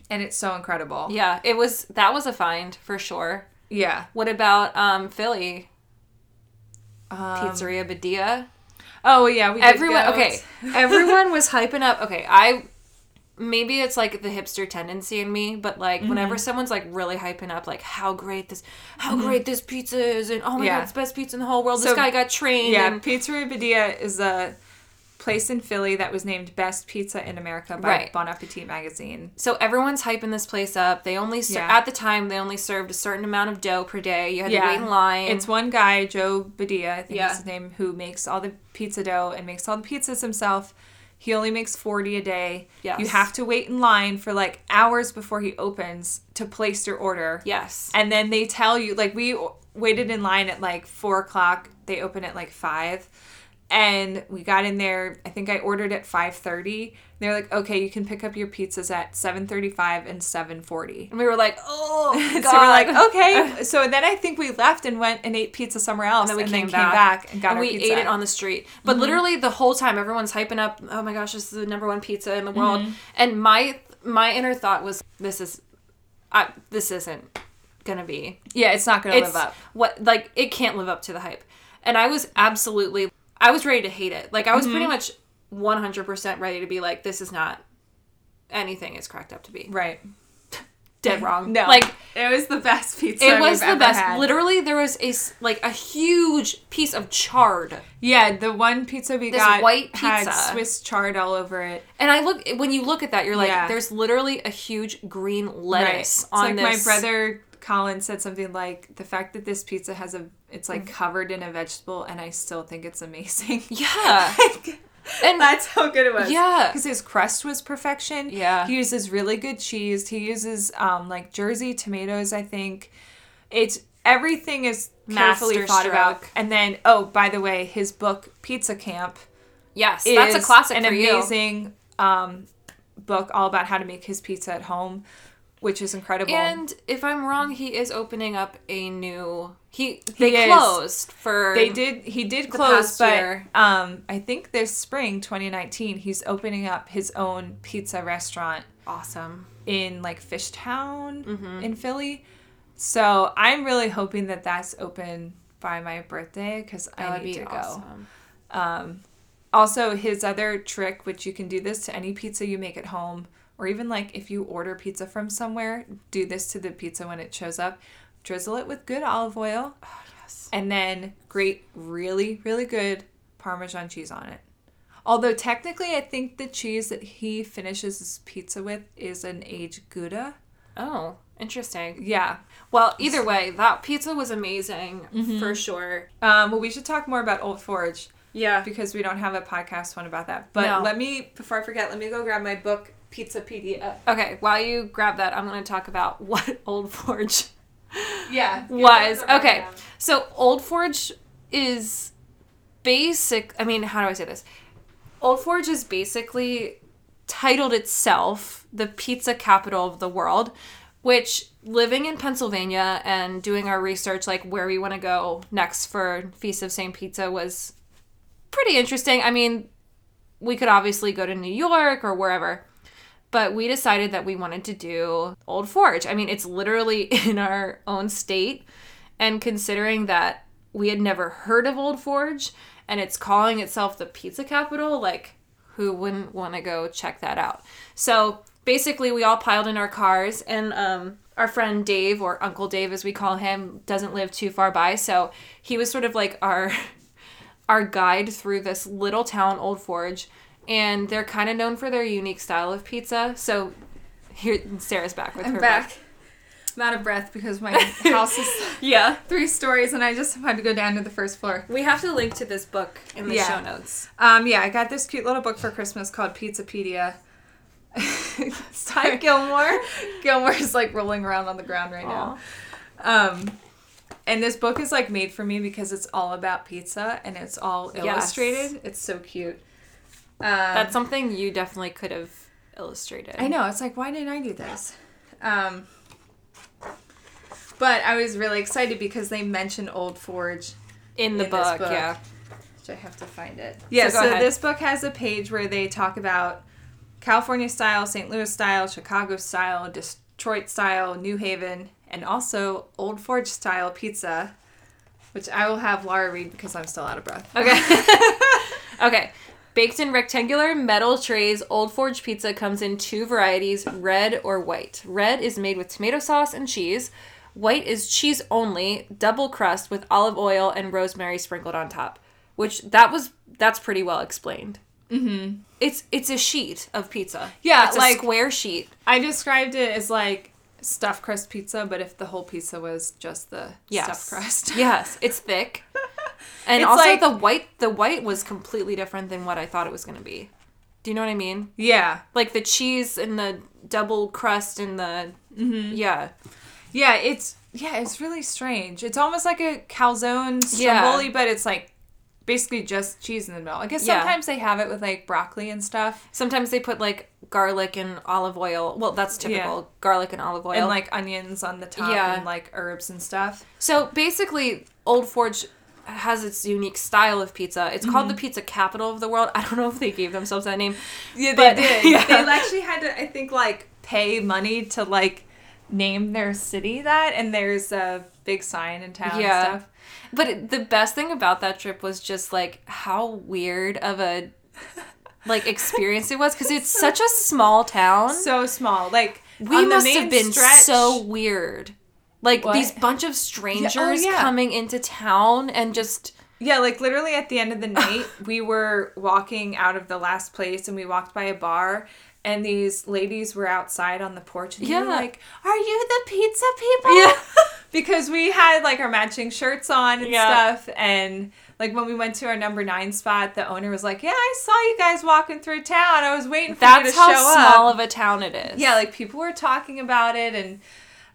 And it's so incredible. Yeah. It was that was a find for sure. Yeah. What about um Philly? Um, Pizzeria Beddia? Oh yeah, we everyone okay [laughs] everyone was hyping up okay i maybe it's like the hipster tendency in me but like Mm-hmm. whenever someone's like really hyping up like how great this how great this pizza is and oh my Yeah. god it's the best pizza in the whole world So, this guy got trained Yeah, and Pizzeria Beddia is a place in Philly that was named Best Pizza in America by Right. Bon Appetit magazine. so everyone's hyping this place up they only ser- Yeah. at the time they only served a certain amount of dough per day you had to wait in line It's one guy, Joe Beddia, I think Yeah. is his name, who makes all the pizza dough and makes all the pizzas himself. He only makes 40 a day. Yes. You have to wait in line for like hours before he opens to place your order. yes And then they tell you, like, we waited in line at like four o'clock. They open at like five. And we got in there. I think I ordered at five thirty. They're like, "Okay, you can pick up your pizzas at seven thirty-five and seven forty. and we were like oh god [laughs] So we're like, [laughs] okay. [laughs] So then I think we left and went and ate pizza somewhere else, And and then then we came, came back. back, and got and we pizza. Mm-hmm. ate it on the street. But literally the whole time, everyone's hyping up. Oh my gosh, this is the number one pizza in the world. Mm-hmm. And my my inner thought was, this is, I, this isn't gonna be. yeah, it's not gonna It's live up. what like it can't live up to the hype. And I was absolutely, I was ready to hate it. Like I was Mm-hmm. pretty much one hundred percent ready to be like, this is not anything it's cracked up to be. Right. [laughs] Dead [laughs] wrong. No, like it was the best pizza. it was the best. had. Literally, there was a like a huge piece of chard. Yeah, the one pizza we This got white had pizza. Swiss chard all over it. And I look when you look at that, you're like, Yeah. there's literally a huge green lettuce It's on like this. my brother Colin said something like the fact that this pizza has a it's like Mm. covered in a vegetable and I still think it's amazing. [laughs] Yeah, [laughs] and That's how good it was. Yeah. Because his crust was perfection. Yeah. He uses really good cheese. He uses um like Jersey tomatoes, I think. It's everything is carefully Master thought about. And then oh, by the way, his book Pizza Camp yes, that's a classic an for you. amazing um book all about how to make his pizza at home, which is incredible. And if I'm wrong, he is opening up a new. He they He closed for They did. He did close, but year. um, I think this spring, 2019, he's opening up his own pizza restaurant awesome. in like Fishtown Mm-hmm. in Philly. So I'm really hoping that that's open by my birthday because I need be to go. Um, also, his other trick, which you can do this to any pizza you make at home, or even like if you order pizza from somewhere, do this to the pizza when it shows up. Drizzle it with good olive oil Yes. and then grate really, really good Parmesan cheese on it. Although technically, I think the cheese that he finishes his pizza with is an aged Gouda. Oh, interesting. Yeah. Well, either way, that pizza was amazing Mm-hmm. for sure. Um, well, we should talk more about Old Forge Yeah. because we don't have a podcast one about that. But No. let me, before I forget, let me go grab my book, Pizzapedia. Okay, while you grab that, I'm going to talk about [laughs] what Old Forge [laughs] Yeah. was. Okay, so Old Forge is basic. I mean, how do I say this? Old Forge is basically titled itself the pizza capital of the world, which living in Pennsylvania and doing our research, like where we want to go next for Feast of St. Pizza, was pretty interesting. I mean, we could obviously go to New York or wherever, but we decided that we wanted to do Old Forge. I mean, it's literally [laughs] in our own state. And considering that we had never heard of Old Forge and it's calling itself the pizza capital, like, who wouldn't want to go check that out? So basically, we all piled in our cars, and um, our friend Dave, or Uncle Dave as we call him, doesn't live too far by. So he was sort of like our [laughs] our guide through this little town, Old Forge, and they're kind of known for their unique style of pizza. So here, Sarah's back with I'm her back. book. I'm out of breath because my [laughs] house is Yeah. three stories and I just had to go down to the first floor. We have to link to this book in the Yeah. show notes. Um, yeah, I got this cute little book for Christmas called Pizzapedia. [laughs] Hi, Gilmore. [laughs] Gilmore's like rolling around on the ground right now. Um, and this book is like made for me because it's all about pizza and it's all Yes. illustrated. It's so cute. Um, That's something you definitely could have illustrated. I know. It's like, why didn't I do this? Um, but I was really excited because they mentioned Old Forge, In the in book, book. yeah. which I have to find it. Yeah, So so, this book has a page where they talk about California style, St. Louis style, Chicago style, Detroit style, New Haven, and also Old Forge style pizza, which I will have Laura read because I'm still out of breath. Okay. [laughs] [laughs] okay. Baked in rectangular metal trays, Old Forge pizza comes in two varieties, red or white. Red is made with tomato sauce and cheese. White is cheese only, double crust with olive oil and rosemary sprinkled on top. Which that was that's pretty well explained. Mm-hmm. It's it's a sheet of pizza. Yeah, it's a like- square sheet. I described it as like stuffed crust pizza, but if the whole pizza was just the Yes. stuffed crust. yes, [laughs] it's thick. And It's also like- the white the white was completely different than what I thought it was going to be. Do you know what I mean? yeah. like the cheese and the double crust and the Mm-hmm. yeah Yeah, it's yeah, it's really strange. It's almost like a calzone Yeah. stromboli, but it's like basically just cheese in the middle. I guess Yeah. sometimes they have it with like broccoli and stuff, sometimes they put like garlic and olive oil well that's typical Yeah. garlic and olive oil and like onions on the top Yeah. and like herbs and stuff. so basically old forge has its unique style of pizza it's called Mm-hmm. the pizza capital of the world [laughs] i don't know if they gave themselves that name Yeah, But- [laughs] they did. yeah. They actually had to, I think, like pay money to like name their city that, and there's a big sign in town Yeah. and stuff. but it- the best thing about that trip was just like how weird of a like experience it was because it's such a [laughs] small town So small, like We must have been stretch- so weird. Like What? these bunch of oh, strangers yeah. coming into town and just Yeah, like literally at the end of the night, we were walking out of the last place and we walked by a bar and these ladies were outside on the porch and they were like, Are you the pizza people? Yeah. [laughs] because we had like our matching shirts on and Yeah. stuff and like when we went to our number nine spot, the owner was like, "Yeah, I saw you guys walking through town. I was waiting for you to show up." that's how small of a town it is. Yeah, like people were talking about it and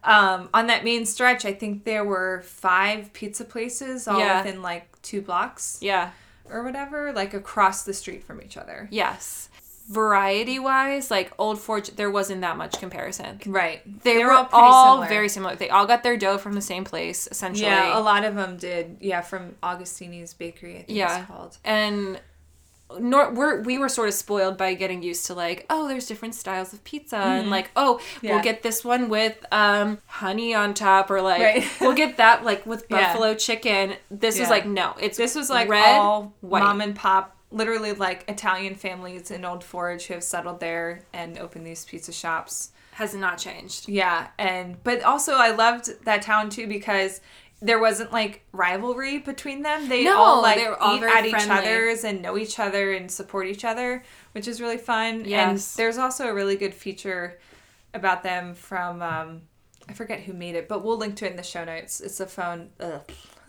um, on that main stretch, I think there were five pizza places all Yeah. within like two blocks yeah. or whatever, like across the street from each other. Yes. Variety wise, like Old Forge, there wasn't that much comparison. Right. They, were all, very similar. They all got their dough from the same place, essentially. Yeah, a lot of them did. Yeah, from Augustini's Bakery, I think Yeah. it's called. and nor we're we were sort of spoiled by getting used to like oh there's different styles of pizza and like oh Mm-hmm. Yeah. we'll get this one with um honey on top or like Right. [laughs] we'll get that like with Yeah. buffalo chicken this was like no it's This was like red all white mom and pop, literally like Italian families in Old Forge who have settled there and opened these pizza shops. has not changed Yeah, and but also I loved that town too because there wasn't like rivalry between them. They No, all like they all eat at each other's and know each other and support each other, which is really fun. And there's also a really good feature about them from um, I forget who made it, but we'll link to it in the show notes. It's a phone. Ugh. [laughs]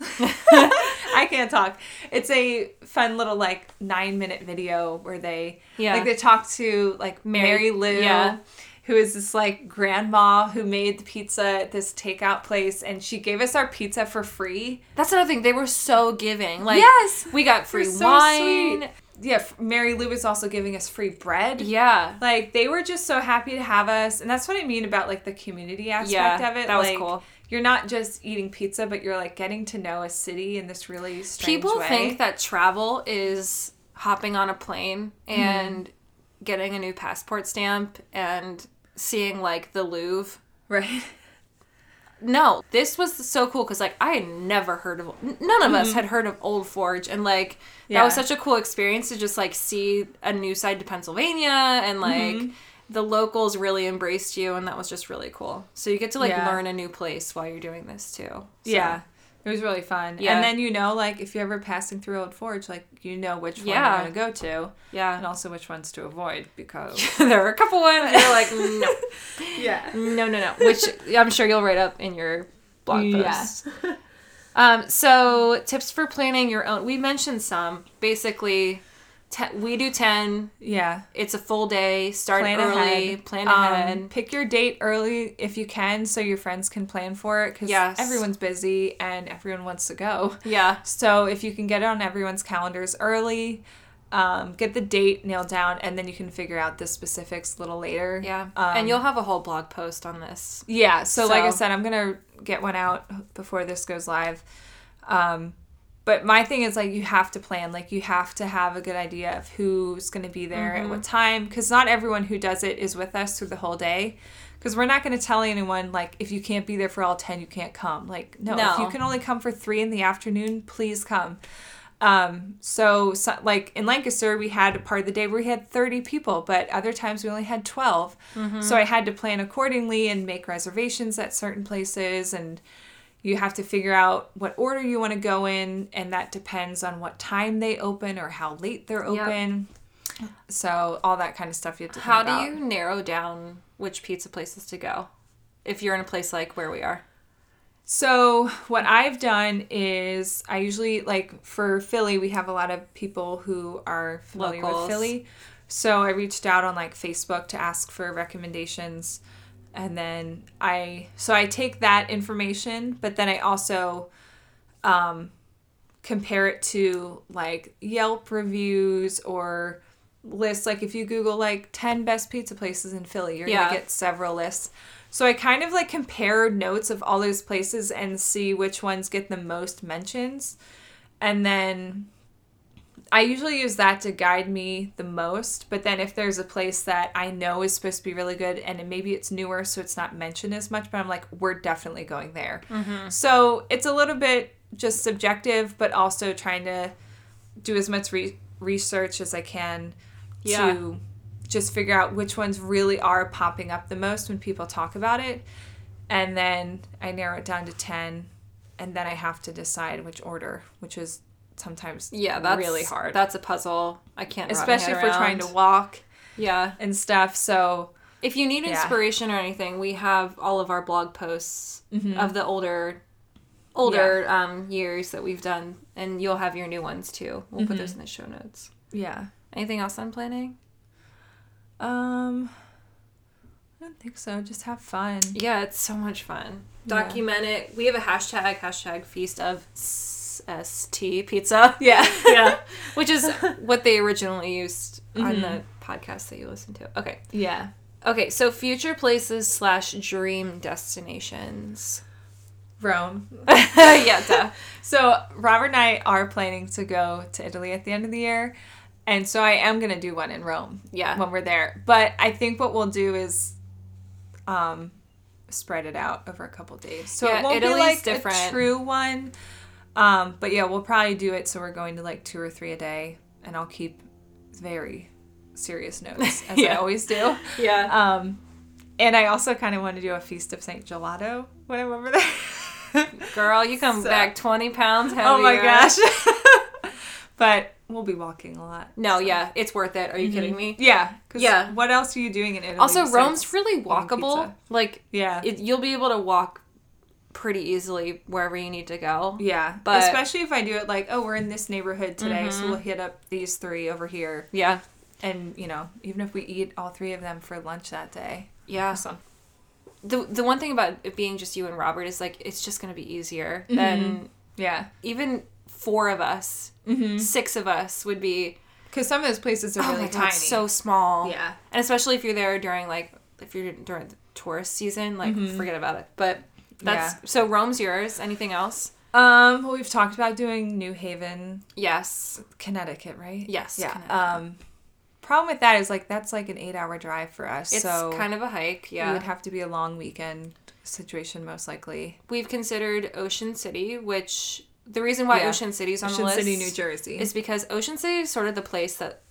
I can't talk. It's a fun little like nine minute video where they Yeah. like they talk to like Mary- Mary, Lou, yeah. Who is this like grandma who made the pizza at this takeout place, and she gave us our pizza for free. that's another thing they were so giving like Yes! we got free so wine sweet. Yeah, Mary Lou was also giving us free bread. yeah Like they were just so happy to have us, and that's what I mean about like the community aspect Yeah, of it. that was cool. You're not just eating pizza, but you're like getting to know a city in this really strange way. people way. think that travel is hopping on a plane Mm-hmm. Getting a new passport stamp and seeing like the Louvre. right. No, this was so cool because like I had never heard of none of us had heard of Old Forge and like that was Mm-hmm. Such a cool experience to just like see a new side to Pennsylvania and like Mm-hmm. the locals really embraced you and that was just really cool. So you get to like Yeah. learn a new place while you're doing this too. So, Yeah. It was really fun. Yeah. And then you know, like if you're ever passing through Old Forge, like you know which one Yeah. you're gonna go to, Yeah. and also which ones to avoid because [laughs] there are a couple ones you're like, no. [laughs] yeah, No, no, no. Which I'm sure you'll write up in your blog Yeah. post. [laughs] Um, so tips for planning your own. We mentioned some. Basically, te- we do ten. yeah. It's a full day. Start Plan early. ahead. Plan Um, ahead. pick your date early if you can, so your friends can plan for it. Because Yes. everyone's busy and everyone wants to go. yeah. So if you can get it on everyone's calendars early, um, get the date nailed down, and then you can figure out the specifics a little later. Yeah. Um, and you'll have a whole blog post on this. Yeah, so, like I said, I'm gonna get one out before this goes live. Um, but my thing is like you have to plan, like you have to have a good idea of who's gonna be there at what time, because not everyone who does it is with us through the whole day. Because we're not gonna tell anyone like if you can't be there for all ten, you can't come. Like no, if No. you can only come for three in the afternoon, please come. Um, so, so like in Lancaster, we had a part of the day where we had 30 people, but other times we only had 12. So I had to plan accordingly and make reservations at certain places. And you have to figure out what order you want to go in. And that depends on what time they open or how late they're Yep. open. So all that kind of stuff you have to How do you narrow down which pizza places to go? If you're in a place like where we are. So what I've done is I usually like for Philly we have a lot of people who are familiar Locals. with Philly. So I reached out on like Facebook to ask for recommendations and then I so I take that information but then I also um compare it to like Yelp reviews or lists like if you google like 10 best pizza places in Philly you're Yeah. to get several lists. So I kind of like compare notes of all those places and see which ones get the most mentions. And then I usually use that to guide me the most. But then if there's a place that I know is supposed to be really good and maybe it's newer, so it's not mentioned as much, but I'm like, we're definitely going there. Mm-hmm. So it's a little bit just subjective, but also trying to do as much re- research as I can Yeah. to just figure out which ones really are popping up the most when people talk about it. And then I narrow it down to 10, and then I have to decide which order, which is sometimes Yeah, that's really hard. That's a puzzle. I can't. Especially if we're trying to walk Yeah. and stuff. So, If you need Yeah. inspiration or anything, we have all of our blog posts Mm-hmm. of the older older um, years that we've done, and you'll have your new ones too. We'll put Mm-hmm. those in the show notes. yeah. Anything else on planning? Um, I don't think so. Just have fun. Yeah, it's so much fun. Yeah. Document it. We have a hashtag hashtag feast of ST pizza. [laughs] Yeah. yeah, [laughs] which is what they originally used on Mhm. the podcast that you listen to. Okay. Yeah. Okay, so future places slash dream destinations. Rome. [laughs] yeah, duh. So Robert and I are planning to go to Italy at the end of the year. And so I am gonna do one in Rome Yeah. when we're there. But I think what we'll do is um spread it out over a couple days. So Yeah, it won't Italy's be like different. a true one. Um, but yeah, we'll probably do it so we're going to like two or three a day and I'll keep very serious notes [laughs] as I always do. Yeah. Um and I also kind of want to do a feast of Saint Gelato when I'm over there. [laughs] Girl, you come So- back 20 pounds heavier. Oh my gosh. [laughs] but we'll be walking a lot. No, yeah, it's worth it. Are you kidding me? Yeah. Yeah. What else are you doing in Italy? Also, Rome's really walkable. Like, Yeah. it, you'll be able to walk pretty easily wherever you need to go. yeah. but- Especially if I do it like, oh, we're in this neighborhood today, so Mhm. we'll hit up these three over here. Yeah. And, you know, even if we eat all three of them for lunch that day. Yeah. Awesome. The, the one thing about it being just you and Robert is like, it's just going to be easier than Yeah. even four of us, Mm-hmm. six of us would be. Because some of those places are Oh really tiny. God, so small. yeah. And especially if you're there during like if you're during the tourist season, like Mhm. forget about it. But that's Yeah. so Rome's yours. Anything else? Um, well, we've talked about doing New Haven, Yes. Connecticut, right? Yes, Yeah. Um, problem with that is like that's like an eight-hour drive for us. It's so kind of a hike. Yeah. It would have to be a long weekend situation, most likely. We've considered Ocean City, which the reason why Yeah. Ocean City's on Ocean the list City, New Jersey. is because Ocean City is sort of the place that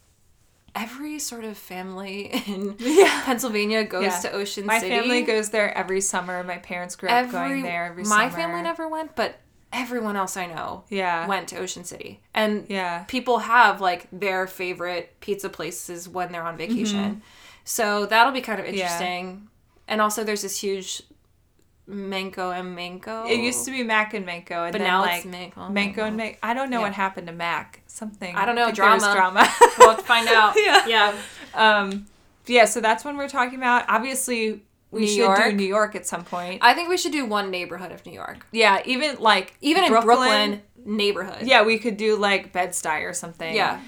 every sort of family [laughs] in yeah. Pennsylvania goes Yeah. to Ocean My City. My family goes there every summer. My parents grew up going there every my summer. family never went, but everyone else I know Yeah. went to Ocean City. And Yeah. people have like their favorite pizza places when they're on vacation. Mm-hmm. So that'll be kind of interesting. And also there's this huge Manco and Manco. It used to be Mack and Manco, and But then now like it's Manco and Manco and Mango. Mac. I don't know Yeah. what happened to Mac. Something. I don't know, was drama. drama. [laughs] [laughs] we'll find out. Yeah. Yeah. um, yeah. So that's when we're talking about. Obviously, we New should York. do New York at some point. I think we should do one neighborhood of New York. yeah. Even like Even in Brooklyn, neighborhood. Yeah, we could do like Bed Stuy or something. Yeah.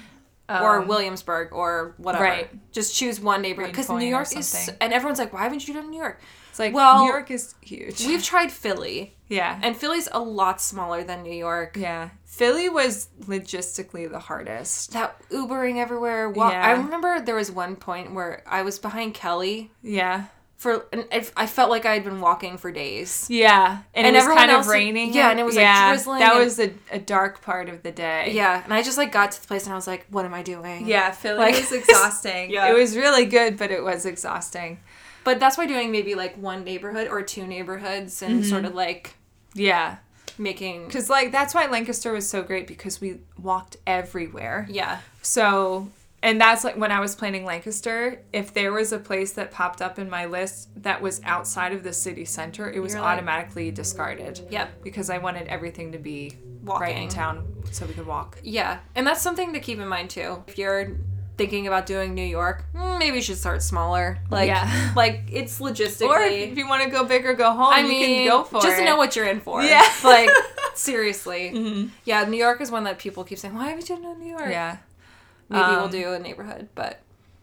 or Um, Williamsburg or whatever. Right. Just choose one neighborhood because New York is and everyone's like, why haven't you done New York? It's like Well, New York is huge. We've [laughs] tried Philly, yeah. and Philly's a lot smaller than New York. yeah. Philly was logistically the hardest. That Ubering everywhere. Yeah. I remember there was one point where I was behind Kelly Yeah. for, and I I felt like I had been walking for days. Yeah. And, And it was kind of raining. yeah, and it was, like, Yeah, drizzling That and- was a, a dark part of the day. Yeah, and I just like got to the place and I was like, what am I doing? Yeah, Philly Like- was [laughs] exhausting. Yeah. It was really good, but it was exhausting. But that's why doing maybe like one neighborhood or two neighborhoods and Mm-hmm. sort of like Yeah. making. Because, like, that's why Lancaster was so great because we walked everywhere. Yeah. So, and that's like when I was planning Lancaster, if there was a place that popped up in my list that was outside of the city center, it was like- automatically discarded. Yep. Because I wanted everything to be right in town so we could walk. Yeah, and that's something to keep in mind too. If you're thinking about doing New York, mm, maybe you should start smaller. Like, Yeah. [laughs] like it's logistically. Or if you want to go big or go home, I you mean, can go for just it. to know what you're in for. Yeah. [laughs] [laughs] Mm-hmm. like seriously. Yeah, New York is one that people keep saying, "Why haven't you done New York?" Yeah. maybe we'll Um, do a neighborhood, but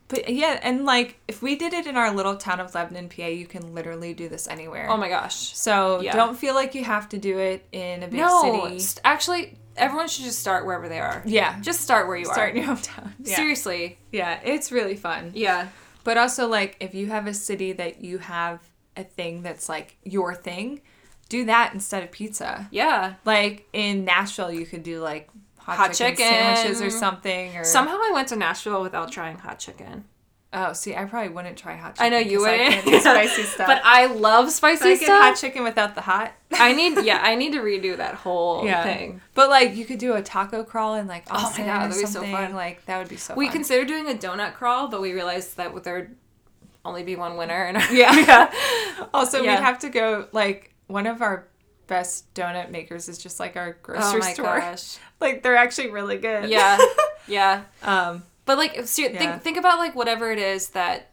But yeah, and like if we did it in our little town of Lebanon, PA, you can literally do this anywhere. oh my gosh, So Yeah. don't feel like you have to do it in a big no. city. st- actually, everyone should just start wherever they are. Yeah. Just start where you Start are. Start in your hometown. Yeah. Seriously. Yeah, it's really fun. Yeah. But also like if you have a city that you have a thing that's like your thing, do that instead of pizza. Yeah. Like in Nashville you could do like hot, Hot chicken, chicken. sandwiches or something or Somehow I went to Nashville without trying hot chicken. Oh, see, I probably wouldn't try hot chicken. I know you I wouldn't. eat [laughs] spicy stuff. But I love spicy I get stuff. hot chicken without the hot. I need yeah, I need to redo that whole [laughs] Yeah. thing. But like you could do a taco crawl and like Oh my God, that'd be so fun. Like that would be so We fun. considered doing a donut crawl, but we realized that there would only be one winner and [laughs] Yeah. yeah. Also, Yeah. we'd have to go like one of our best donut makers is just like our Oh grocery my store. gosh. Like they're actually really good. Yeah. Yeah. Um. But like ser- Yeah. think think about like whatever it is that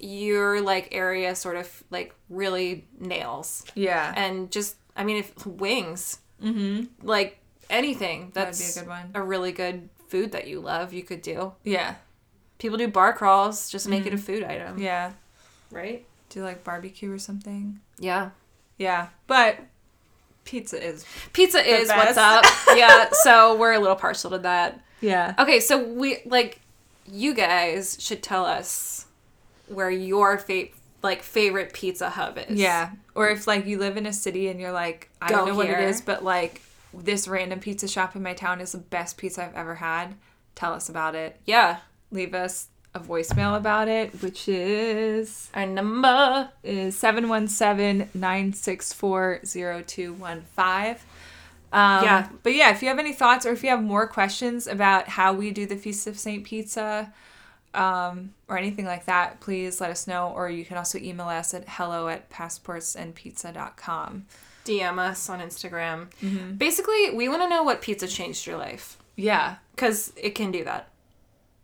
your like area sort of like really nails. Yeah. And just I mean if wings, mm-hmm. like anything that's be a good one. a really good food that you love, you could do. Yeah. People do bar crawls, just make it a food item. Mm-hmm. Yeah. Right? Do like barbecue or something. Yeah. Yeah. But pizza is. Pizza is what's up. [laughs] yeah, so we're a little partial to that. Yeah. Okay, so we like you guys should tell us where your fa- like favorite pizza hub is. Yeah. Or if like you live in a city and you're like, I Go don't know what it is, but like this random pizza shop in my town is the best pizza I've ever had. Tell us about it. Yeah. Leave us a voicemail about it, which is Our number. is 717-964-0215. Um, Yeah. But yeah, if you have any thoughts or if you have more questions about how we do the Feast of St. Pizza um, or anything like that, please let us know. Or you can also email us at hello at passportsandpizza.com. DM us on Instagram. Mm-hmm. Basically, we want to know what pizza changed your life Yeah, because it can do that.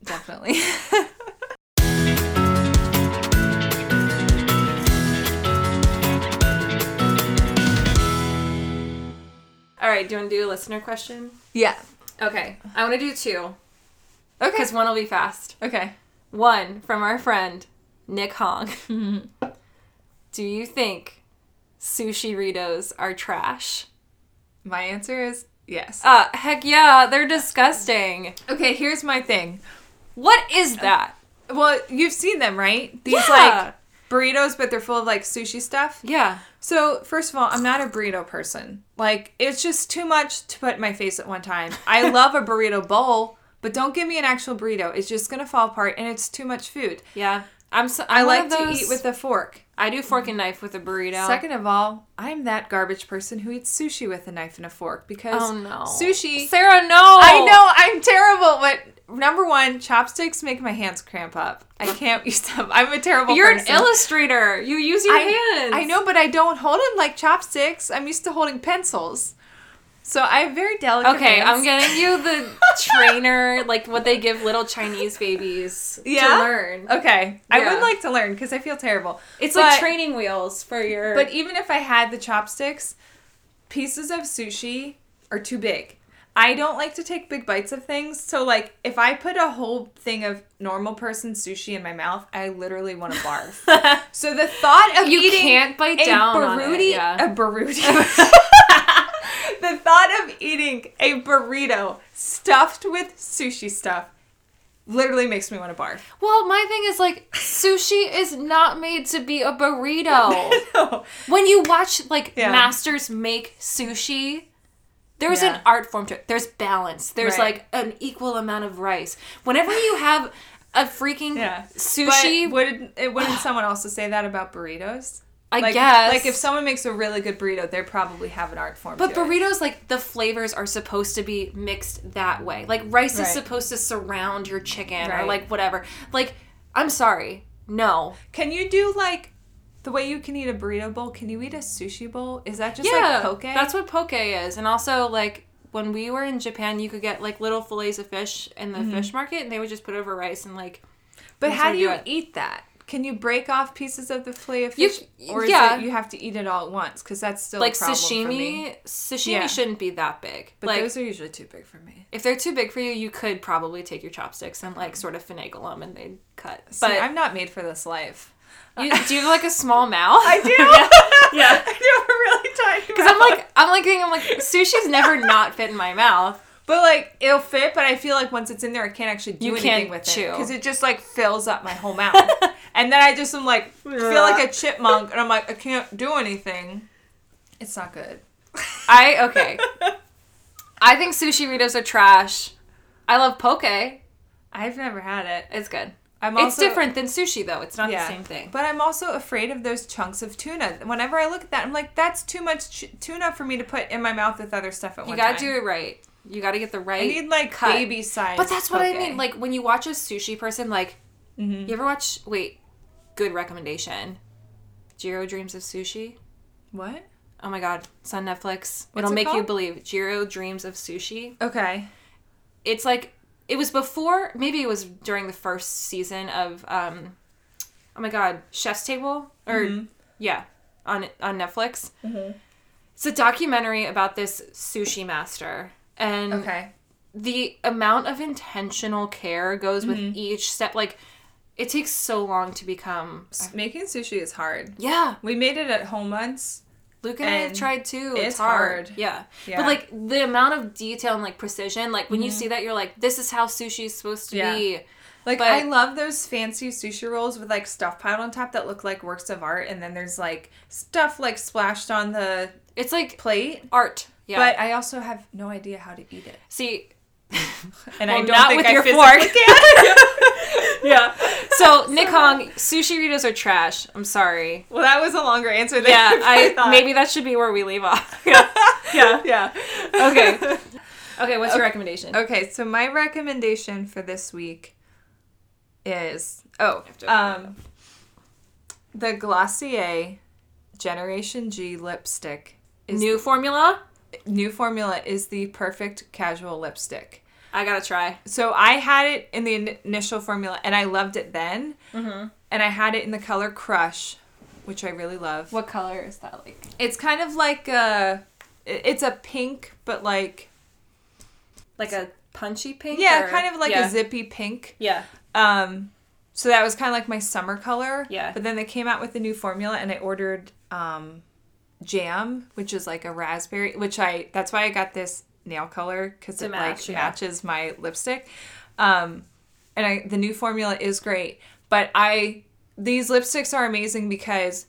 definitely. [laughs] All right, do you want to do a listener question? yeah. Okay, I want to do two Okay. because one will be fast. Okay. One from our friend Nick Hong. [laughs] do you think sushirritos are trash? My answer is yes. Uh, heck yeah, they're disgusting. okay, here's my thing. What is that? Well, you've seen them, right? These Yeah. like burritos, but they're full of like sushi stuff. Yeah. So, first of all, I'm not a burrito person. Like, it's just too much to put in my face at one time. I [laughs] love a burrito bowl, but don't give me an actual burrito. It's just gonna fall apart and it's too much food. Yeah. I'm. So, I like of to eat with a fork. I do fork and knife with a burrito. Second of all, I'm that garbage person who eats sushi with a knife and a fork because Oh no, sushi. Sarah, no. I know I'm terrible, but number one, chopsticks make my hands cramp up. I can't [laughs] use them. I'm a terrible. You're person. an illustrator. You use your I, hands. I know, but I don't hold them like chopsticks. I'm used to holding pencils. So I have very delicate Okay, hands. I'm getting you the [laughs] trainer, like what they give little Chinese babies Yeah? to learn. Okay, I would like to learn because I feel terrible. It's But- like training wheels for your. But even if I had the chopsticks, pieces of sushi are too big. I don't like to take big bites of things. So like if I put a whole thing of normal person sushi in my mouth, I literally want to barf. [laughs] so the thought of You eating can't bite down on it, yeah. a burrito. [laughs] the thought of eating a burrito stuffed with sushi stuff literally makes me want to barf. well, my thing is like sushi is not made to be a burrito. [laughs] No. when you watch like Yeah. masters make sushi, there's Yeah. an art form to it. There's balance. There's Right. like an equal amount of rice. Whenever you have a freaking Yeah. sushi, But wouldn't it wouldn't someone also say that about burritos? I like, guess Like if someone makes a really good burrito, they probably have an art form. But to it. burritos, like the flavors are supposed to be mixed that way. Like rice is supposed to surround your chicken or like whatever. Like, I'm sorry, no. Can you do like the way you can eat a burrito bowl? Can you eat a sushi bowl? Is that just yeah, like poke? that's what poke is. And also, like when we were in Japan, you could get like little fillets of fish in the mm-hmm. fish market, and they would just put over rice and like. But how do you you it. eat that? Can you break off pieces of the fillet of You- fish, or is yeah. it you have to eat it all at once? Because that's still Like a problem for me. sashimi, sashimi Yeah. shouldn't be that big. But like those are usually too big for me. if they're too big for you, you could probably take your chopsticks and like sort of finagle them and they'd cut. See, But I'm not made for this life. you, [laughs] do you have like a small mouth? I do. [laughs] [laughs] yeah. I do have a really tiny. Because I'm like, I'm like thinking, I'm like, sushi's never not fit in my mouth. But like it'll fit, but I feel like once it's in there, I can't actually do You anything with chew. it because it just like fills up my whole mouth, [laughs] and then I just am like feel like a [laughs] chipmunk, and I'm like I can't do anything. It's not good. I [laughs] okay. I think sushirritos are trash. I love poke. I've never had it. It's good. I'm it's different than sushi though. It's not Yeah. the same thing. But I'm also afraid of those chunks of tuna. Whenever I look at that, I'm like, that's too much ch- tuna for me to put in my mouth with other stuff at once. You one gotta do it right. You gotta get the right. I need like cut. baby size. But that's what I mean. Like when you watch a sushi person, like Mhm. you ever watch? Wait, good recommendation. Jiro Dreams of Sushi. what? Oh my god, it's on Netflix. What's It'll it make you believe. Jiro Dreams of Sushi. Okay. it's like it was before maybe it was during the first season of um oh my god chef's table or Mhm. yeah on on netflix Mhm. it's a documentary about this sushi master and Okay. the amount of intentional care goes with Mm-hmm. each step like it takes so long to become Making sushi is hard. yeah We made it at home once. Luke and, I tried too. It's, it's hard. hard. Yeah. Yeah. But like the amount of detail and like precision, like when you see that, you're like, this is how sushi is supposed to Yeah. be. Like But- I love those fancy sushi rolls with like stuff piled on top that look like works of art, and then there's like stuff like splashed on the It's like plate. art. Yeah. But I also have no idea how to eat it, see, [laughs] and Well, I don't not think with I your fork. [laughs] yeah. So [laughs] Nick Hong, sushirritos are trash. I'm sorry. well, that was a longer answer than Yeah, I thought. maybe that should be where we leave off. yeah. Yeah. yeah. Okay. Okay. What's your recommendation? Okay, so my recommendation for this week is oh, have to open um, the Glossier Generation G lipstick. Is New formula. New formula is the perfect casual lipstick. I gotta try. So I had it in the in- initial formula and I loved it then. Mm-hmm. And I had it in the color Crush, which I really love. What color is that like? It's kind of like a it's a pink but like Like a punchy pink. yeah, or- kind of like yeah. a zippy pink. Yeah. Um, so that was kind of like my summer color. Yeah. But then they came out with the new formula, and I ordered um, jam, which is like a raspberry. Which I that's why I got this nail color because it match, like yeah. matches my lipstick. Um, and I the new formula is great, but I these lipsticks are amazing because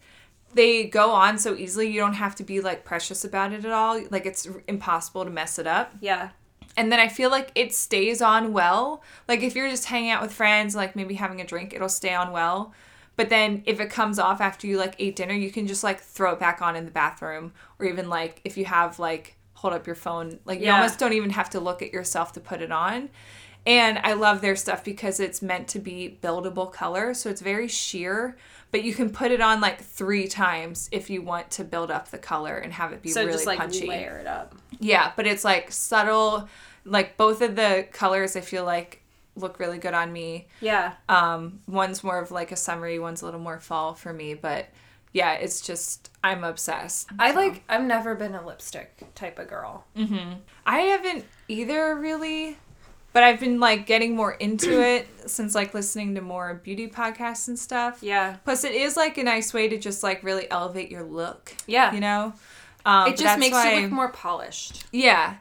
they go on so easily. You don't have to be like precious about it at all. Like it's impossible to mess it up Yeah. and then I feel like it stays on well. Like if you're just hanging out with friends, like maybe having a drink, it'll stay on well. But then if it comes off after you like ate dinner, you can just like throw it back on in the bathroom or even like if you have like hold up your phone, like you Yeah. almost don't even have to look at yourself to put it on. And I love their stuff because it's meant to be buildable color, so it's very sheer, but you can put it on like 3 times if you want to build up the color and have it be So really just like punchy. layer it up. Yeah, but it's like subtle. Like both of the colors, I feel like look really good on me. Yeah. Um, one's more of like a summery, one's a little more fall for me. But yeah, it's just I'm obsessed. I like I've never been a lipstick type of girl. Mm-hmm. I haven't either really, but I've been like getting more into [clears throat] it since like listening to more beauty podcasts and stuff. Yeah. Plus, it is like a nice way to just like really elevate your look. Yeah. You know. Um, It just makes you look more polished. Yeah.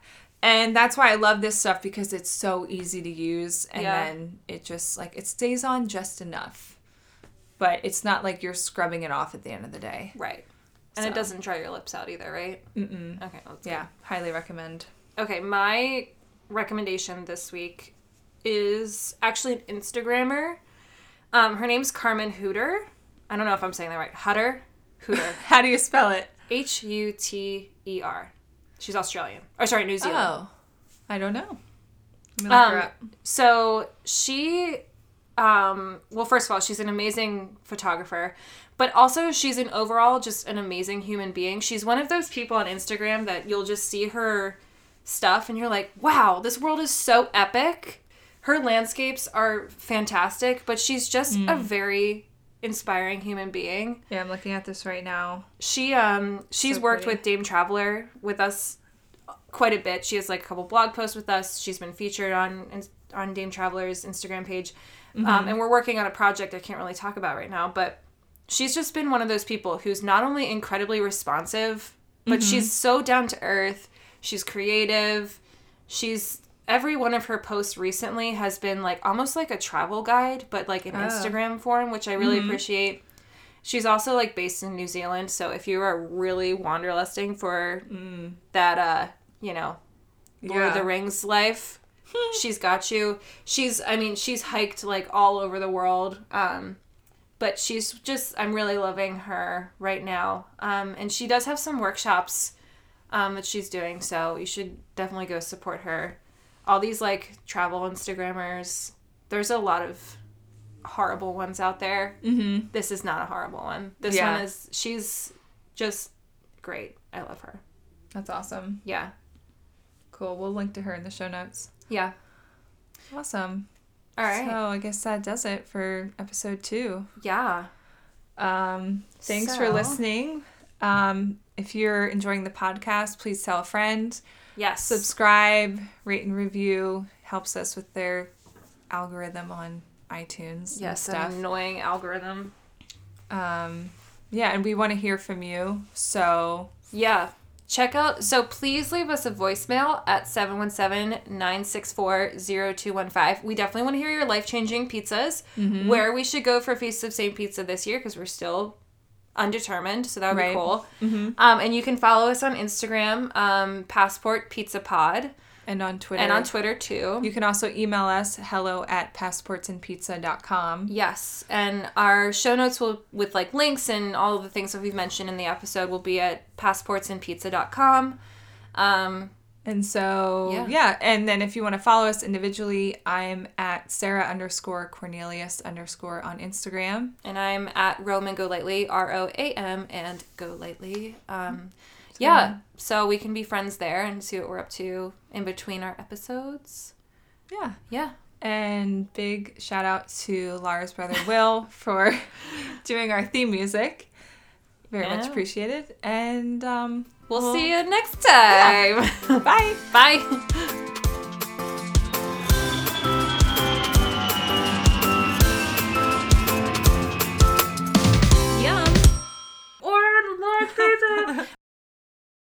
And that's why I love this stuff because it's so easy to use and Yeah. then it just like it stays on just enough. But it's not like you're scrubbing it off at the end of the day. Right. And So. it doesn't dry your lips out either, right? Mm-mm. Okay. Yeah, highly recommend. Okay. My recommendation this week is actually an Instagrammer. Um, her name's Carmen Hooter. I don't know if I'm saying that right. Hutter. Hooter. [laughs] How do you spell it? H U T E R. She's Australian. Or sorry, New Zealand. Oh, I don't know. Let me look her Um, up. so she um well first of all she's an amazing photographer but also she's an overall just an amazing human being she's one of those people on instagram that you'll just see her stuff and you're like wow this world is so epic her landscapes are fantastic but she's just a very inspiring human being Yeah, I'm looking at this right now. she um she's So worked pretty. with Dame Traveler with us quite a bit. She has like a couple blog posts with us. She's been featured on on Dame Traveler's Instagram page, Mm-hmm. um, and we're working on a project I can't really talk about right now. But she's just been one of those people who's not only incredibly responsive, but Mm-hmm. she's so down to earth. She's creative. She's every one of her posts recently has been like almost like a travel guide, but like in Oh. Instagram form, which I really Mm-hmm. appreciate. She's also like based in New Zealand, so if you are really wanderlusting for that uh, you know, Lord of Mm. The Rings life, [laughs] she's got you. She's I mean, she's hiked like all over the world. Um but she's just I'm really loving her right now. Um and she does have some workshops um that she's doing, so you should definitely go support her. All these like travel Instagrammers, there's a lot of horrible ones out there. Mm-hmm. This is not a horrible one. This Yeah. one is she's just great. I love her. That's awesome. Yeah. Cool. We'll link to her in the show notes. Yeah. Awesome. All right. So I guess that does it for episode two. yeah. Um, thanks for listening. Um, if you're enjoying the podcast, please tell a friend. Yes. Subscribe, rate and review helps us with their algorithm on iTunes. and yes, stuff. an annoying algorithm. Um, yeah, and we want to hear from you. So Yeah. Check out so please leave us a voicemail at 717-964-0215. We definitely want to hear your life-changing pizzas. Where we should go for Feast of St. Pizza this year because we're still undetermined, so that would Right. be cool. Um, and you can follow us on Instagram, um, Passport Pizza Pod, and on Twitter. and on Twitter too. You can also email us hello at passportsandpizza.com. Yes, and our show notes will with like links and all of the things that we've mentioned in the episode will be at passportsandpizza.com. Um, And so, Yeah. yeah. And then if you want to follow us individually, I'm at Sarah underscore Cornelius underscore on Instagram. and I'm at Roam Go Lightly, R O A M and Go Lightly. Um, yeah, so we can be friends there and see what we're up to in between our episodes. Yeah. Yeah. And big shout out to Lara's brother Will [laughs] for [laughs] doing our theme music. Very much appreciated. And um, We'll see you next time. [laughs] bye. [laughs] Bye.